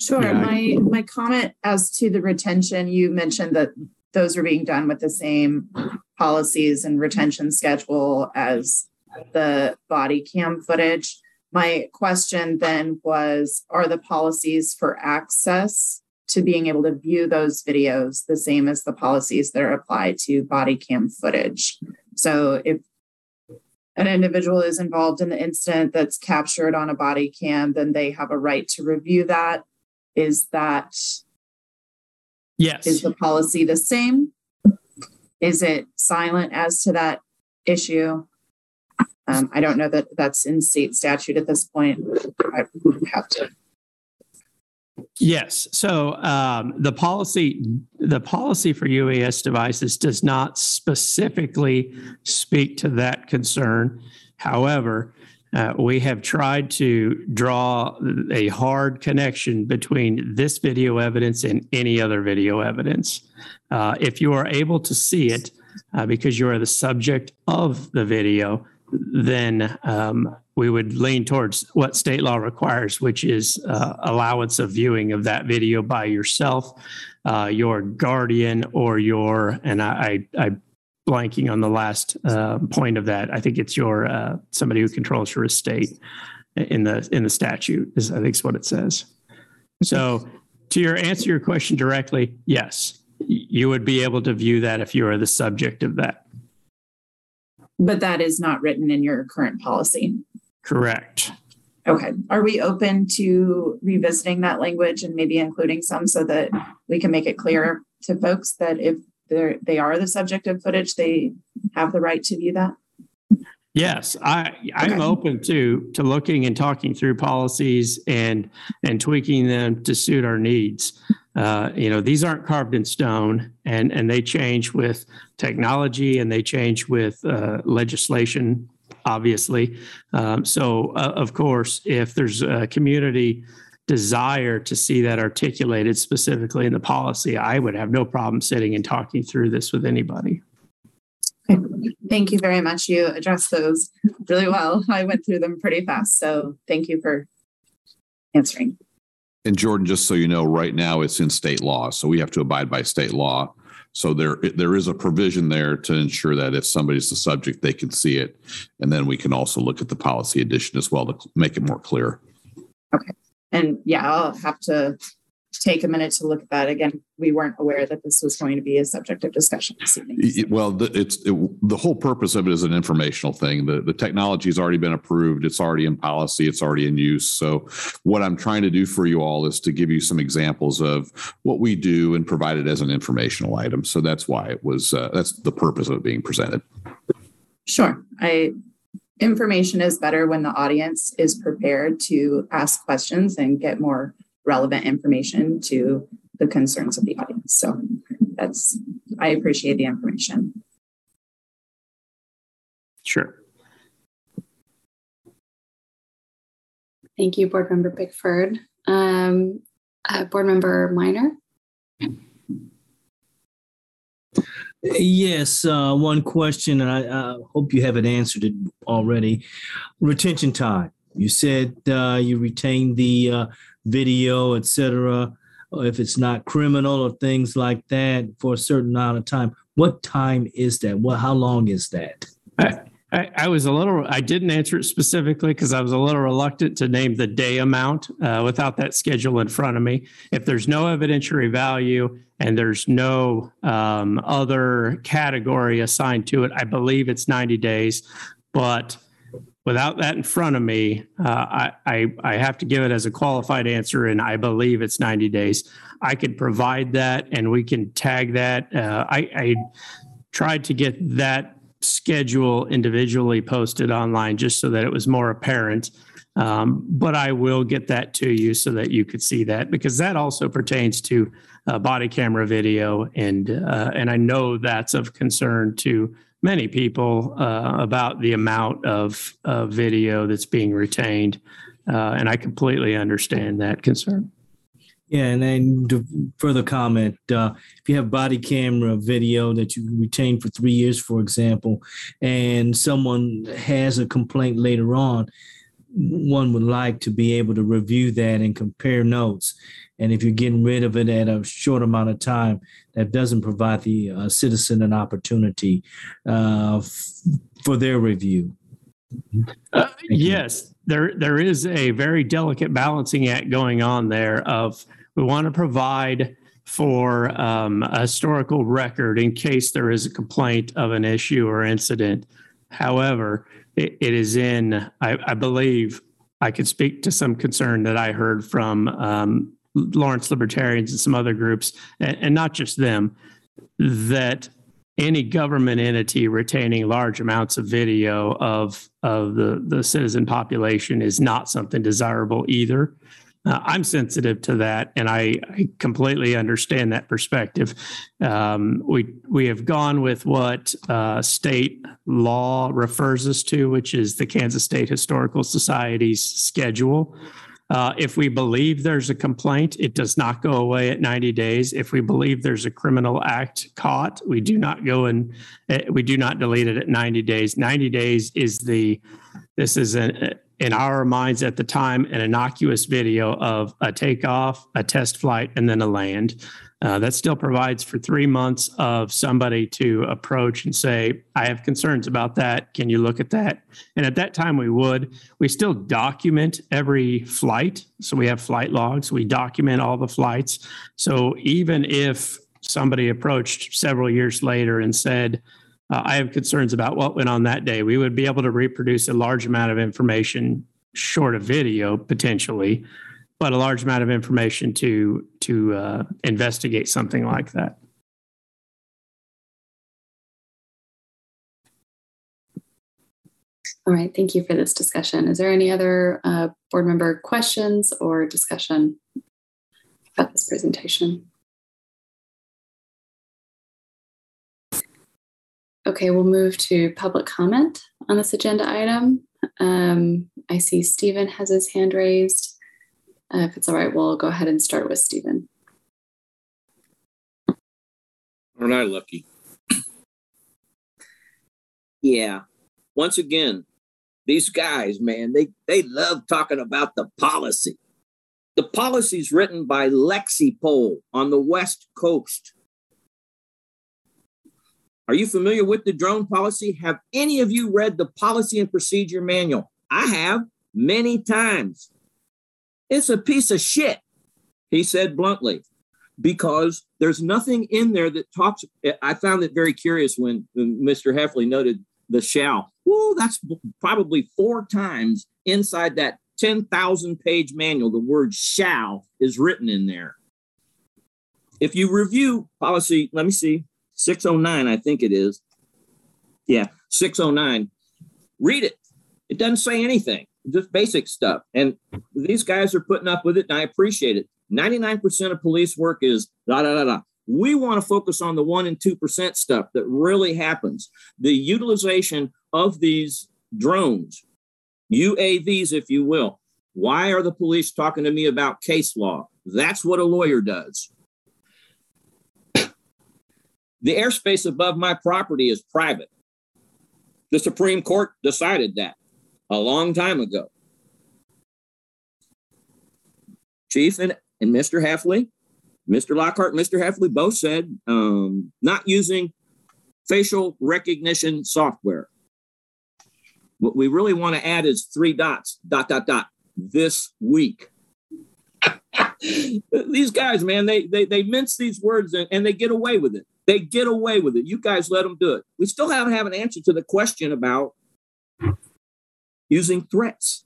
Sure. Yeah, My my comment as to the retention, you mentioned that those are being done with the same policies and retention schedule as the body cam footage. My question then was Are the policies for access to being able to view those videos the same as the policies that are applied to body cam footage? So if an individual is involved in the incident that's captured on a body cam, then they have a right to review that. Is that yes, is the policy the same? Is it silent as to that issue? Um, I don't know that that's in state statute at this point. I have to. Yes. So um, the policy, the policy for UAS devices does not specifically speak to that concern. However, uh, we have tried to draw a hard connection between this video evidence and any other video evidence. Uh, if you are able to see it uh, because you are the subject of the video, then um, we would lean towards what state law requires, which is uh, allowance of viewing of that video by yourself, uh, your guardian, or your, and I, I, I blanking on the last uh, point of that. I think it's your uh, somebody who controls your estate in the in the statute. Is I think is what it says. So to your answer your question directly, yes, you would be able to view that if you are the subject of that. But that is not written in your current policy. Correct. Okay. Are we open to revisiting that language and maybe including some so that we can make it clear to folks that if they're the subject of footage, they have the right to view that? Yes, I I'm Okay. open to to looking and talking through policies and and tweaking them to suit our needs. Uh, you know, these aren't carved in stone, and and they change with technology and they change with uh, legislation, obviously. Um, so, uh, of course, if there's a community desire to see that articulated specifically in the policy, I would have no problem sitting and talking through this with anybody. Thank you very much. You addressed those really well. I went through them pretty fast. So thank you for answering. And Jordan, just so you know, right now it's in state law, so we have to abide by state law. So there, there is a provision there to ensure that if somebody's the subject, they can see it. And then we can also look at the policy edition as well to make it more clear. Okay, and yeah, I'll have to take a minute to look at that again. We weren't aware that this was going to be a subject of discussion this evening. Well, the- it's, it- the whole purpose of it is an informational thing. The, the technology has already been approved. It's already in policy. It's already in use. So what I'm trying to do for you all is to give you some examples of what we do and provide it as an informational item. So that's why it was, uh, that's the purpose of it being presented. Sure. I information is better when the audience is prepared to ask questions and get more relevant information to the concerns of the audience. So that's I appreciate the information. Sure. Thank you, Board Member Bickford. Um, uh, Board Member Minor. Yes, uh, one question, and I, I, hope you haven't answered it already. Retention time. You said uh, you retain the uh, video, etc. If it's not criminal or things like that for a certain amount of time, what time is that? What? How long is that? I, I, was a little, I didn't answer it specifically because I was a little reluctant to name the day amount uh, without that schedule in front of me. If there's no evidentiary value and there's no um, other category assigned to it, I believe it's 90 days. But without that in front of me, uh, I, I, I have to give it as a qualified answer, and I believe it's 90 days. I could provide that, and we can tag that. Uh, I, I tried to get that schedule individually posted online just so that it was more apparent. Um, but I will get that to you so that you could see that because that also pertains to uh, body camera video, and uh, and I know that's of concern to many people uh, about the amount of video that's being retained, uh, and I completely understand that concern. Yeah, and then to further comment, uh, if you have body camera video that you retain for three years, for example, and someone has a complaint later on, one would like to be able to review that and compare notes. And if you're getting rid of it at a short amount of time, that doesn't provide the uh, citizen an opportunity uh, f- for their review. Uh, yes, there there is a very delicate balancing act going on there of we want to provide for um, a historical record in case there is a complaint of an issue or incident. However, it, it is in, I, I, believe, I could speak to some concern that I heard from um, Lawrence Libertarians and some other groups, and, and not just them, that any government entity retaining large amounts of video of of the the citizen population is not something desirable either. Uh, I'm sensitive to that, and I, I completely understand that perspective. Um, we we have gone with what uh, state law refers us to, which is the Kansas State Historical Society's schedule. Uh, if we believe there's a complaint, it does not go away at 90 days. If we believe there's a criminal act caught, we do not go and uh, we do not delete it at 90 days. 90 days is the this is an in our minds at the time an innocuous video of a takeoff, a test flight, and then a land. Uh, that still provides for three months of somebody to approach and say, I have concerns about that. Can you look at that? And at that time, we would. We still document every flight. So we have flight logs, we document all the flights. So even if somebody approached several years later and said, uh, I have concerns about what went on that day. We would be able to reproduce a large amount of information, short of video potentially, but a large amount of information to to uh, investigate something like that. All right, thank you for this discussion. Is there any other uh, board member questions or discussion about this presentation? Okay, we'll move to public comment on this agenda item. Um, I see Stephen has his hand raised. Uh, if it's all right, we'll go ahead and start with Stephen. Aren't I lucky? yeah. Once again, these guys, man, they, they love talking about the policy. The policy is written by Lexi Lexipol on the West Coast. Are you familiar with the drone policy? Have any of you read the policy and procedure manual? I have many times. It's a piece of shit, he said bluntly, because there's nothing in there that talks. I found it very curious when, Mr. Heffley noted the shall. Whoa, that's probably four times inside that 10,000 page manual. The word shall is written in there. If you review policy, let me see, 609, I think it is. Yeah. 609. Read it. It doesn't say anything, just basic stuff. And these guys are putting up with it, and I appreciate it. 99% of police work is da da da da. We want to focus on the 1% and 2% stuff that really happens. The utilization of these drones, UAVs, if you will. Why are the police talking to me about case law? That's what a lawyer does. The airspace above my property is private. The Supreme Court decided that a long time ago. Chief and, and Mr. Heffley, Mr. Lockhart, Mr. Heffley both said um, not using facial recognition software. What we really want to add is three dots, dot, dot, dot, this week. these guys, man, they, they, they mince these words and, and they get away with it. They get away with it. You guys let them do it. We still haven't have an answer to the question about using threats.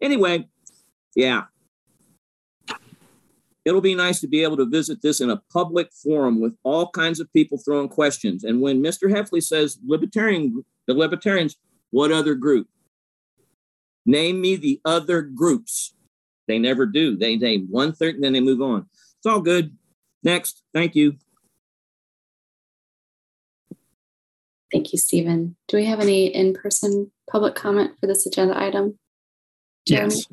Anyway, yeah. It'll be nice to be able to visit this in a public forum with all kinds of people throwing questions. And when Mr. Heffley says libertarian, the libertarians, what other group? Name me the other groups. They never do. They name one third and then they move on. It's all good. Next. Thank you. Thank you, Stephen. Do we have any in-person public comment for this agenda item? Jeremy? Yes.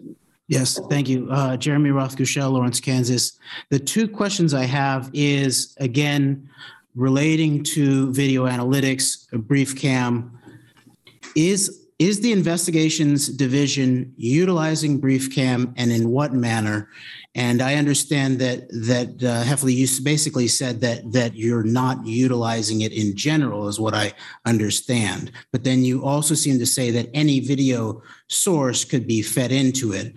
Yes, thank you. Uh, Jeremy Rothe-Kushel, Lawrence, Kansas. The two questions I have is again relating to video analytics, BriefCam. Is is the investigations division utilizing BriefCam and in what manner? And I understand that that uh, Heffley, you basically said that that you're not utilizing it in general, is what I understand. But then you also seem to say that any video source could be fed into it.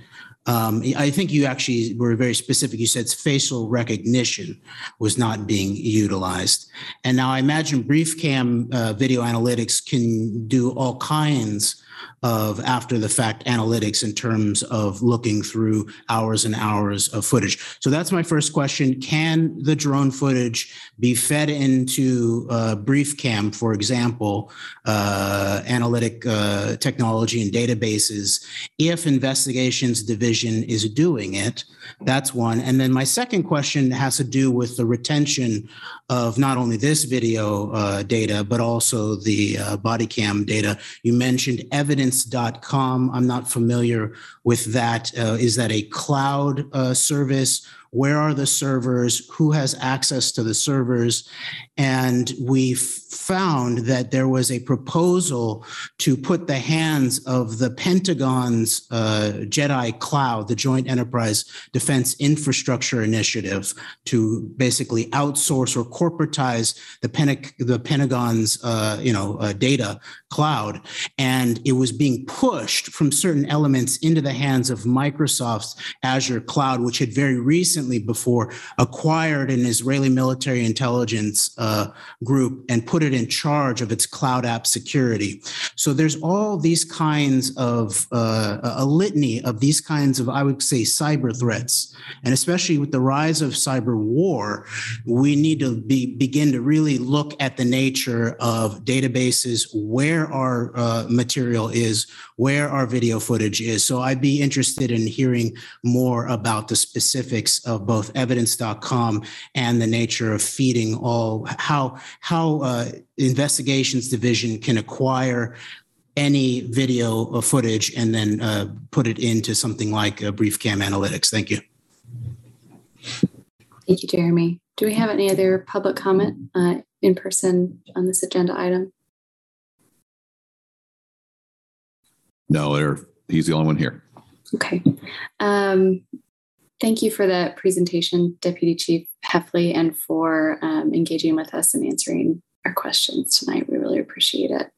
Um, I think you actually were very specific. You said facial recognition was not being utilized. And now I imagine BriefCam uh, video analytics can do all kinds of after the fact analytics in terms of looking through hours and hours of footage. So that's my first question. Can the drone footage be fed into uh, BriefCam, for example, uh, analytic uh, technology and databases, if investigations division is doing it? That's one. And then my second question has to do with the retention of not only this video uh, data, but also the uh, body cam data. You mentioned evidence.com. I'm not familiar with that. Uh, is that a cloud uh, service? Where are the servers? Who has access to the servers? And we found that there was a proposal to put the hands of the Pentagon's uh, JEDI Cloud, the Joint Enterprise Defense Infrastructure Initiative, to basically outsource or corporatize the Pentagon's uh, you know uh, data cloud, and it was being pushed from certain elements into the hands of Microsoft's Azure Cloud, which had very recently before acquired an Israeli military intelligence uh, group and put it in charge of its cloud app security. So there's all these kinds of uh, a litany of these kinds of, I would say, cyber threats. And especially with the rise of cyber war, we need to be, begin to really look at the nature of databases, where our uh, material is, where our video footage is. So I'd be interested in hearing more about the specifics of both evidence.com and the nature of feeding all how how uh, investigations division can acquire any video footage and then uh, put it into something like a BriefCam analytics. Thank you. Thank you, Jeremy. Do we have any other public comment uh, in person on this agenda item? No, he's the only one here. Okay. Um, thank you for that presentation, Deputy Chief Heffley, and for um, engaging with us and answering our questions tonight. We really appreciate it.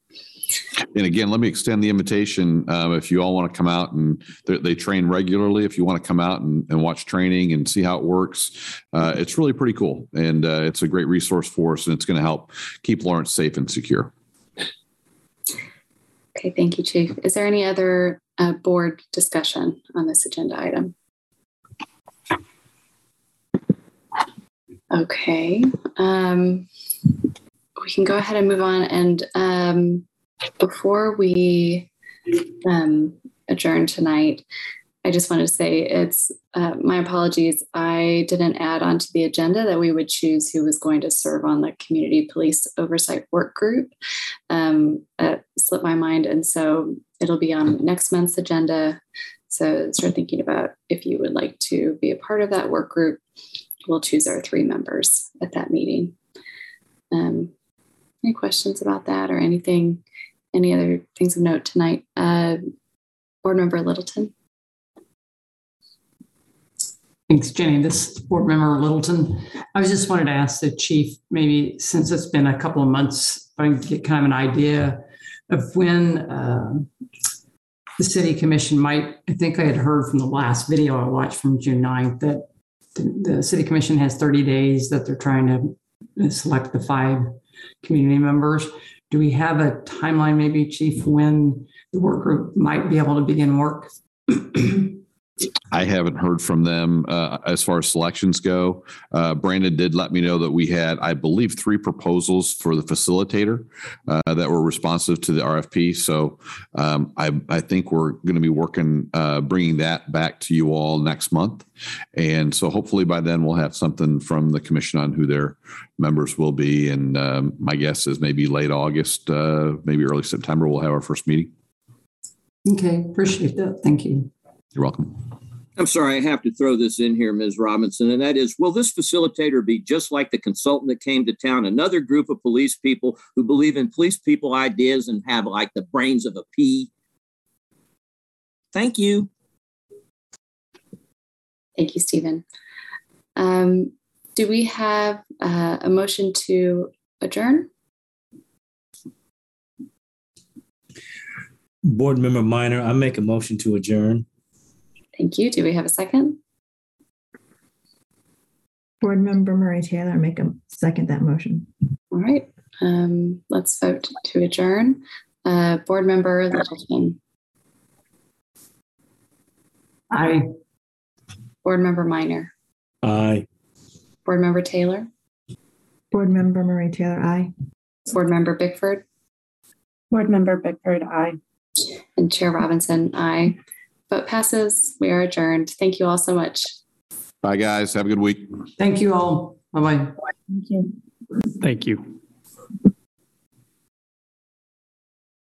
And again, let me extend the invitation. Um, if you all want to come out and they train regularly, if you want to come out and, and watch training and see how it works, uh, it's really pretty cool. And uh, it's a great resource for us and it's going to help keep Lawrence safe and secure. Okay, thank you, Chief. Is there any other uh, board discussion on this agenda item? Okay. Um, we can go ahead and move on. And um, before we um, adjourn tonight, I just want to say it's uh, my apologies. I didn't add onto the agenda that we would choose who was going to serve on the community police oversight work group. Um, slipped my mind, and so it'll be on next month's agenda. So start thinking about if you would like to be a part of that work group. We'll choose our three members at that meeting. Um, any questions about that or anything? Any other things of note tonight? Uh, Board Member Littleton. Thanks, Jenny. This is Board Member Littleton. I was just wanted to ask the chief, maybe since it's been a couple of months, if I can get kind of an idea of when uh, the city commission might, I think I had heard from the last video I watched from June 9th that the, the city commission has 30 days that they're trying to select the five community members. Do we have a timeline, maybe, Chief, when the work group might be able to begin work? I haven't heard from them uh, as far as selections go. Uh, Brandon did let me know that we had, I believe, three proposals for the facilitator uh, that were responsive to the RFP. So um, I, I, think we're going to be working, uh, bringing that back to you all next month. And so hopefully by then we'll have something from the commission on who their members will be. And um, my guess is maybe late August, uh, maybe early September, we'll have our first meeting. Okay, appreciate that. Thank you. You're welcome. I'm sorry, I have to throw this in here, Ms. Robinson, and that is Will this facilitator be just like the consultant that came to town, another group of police people who believe in police people ideas and have like the brains of a pea? Thank you. Thank you, Stephen. Um, do we have uh, a motion to adjourn? Board Member Minor, I make a motion to adjourn. Thank you. Do we have a second? Board Member Murray Taylor, make a second that motion. All right. Um, let's vote to adjourn. Uh, Board Member Littleton. Aye. Board Member Minor. Aye. Board Member Taylor. Board Member Murray Taylor, aye. Board Member Bickford. Board Member Bickford, aye. And Chair Robinson, aye. Vote passes. We are adjourned. Thank you all so much. Bye, guys. Have a good week. Thank you all. Bye bye. Thank you. Thank you.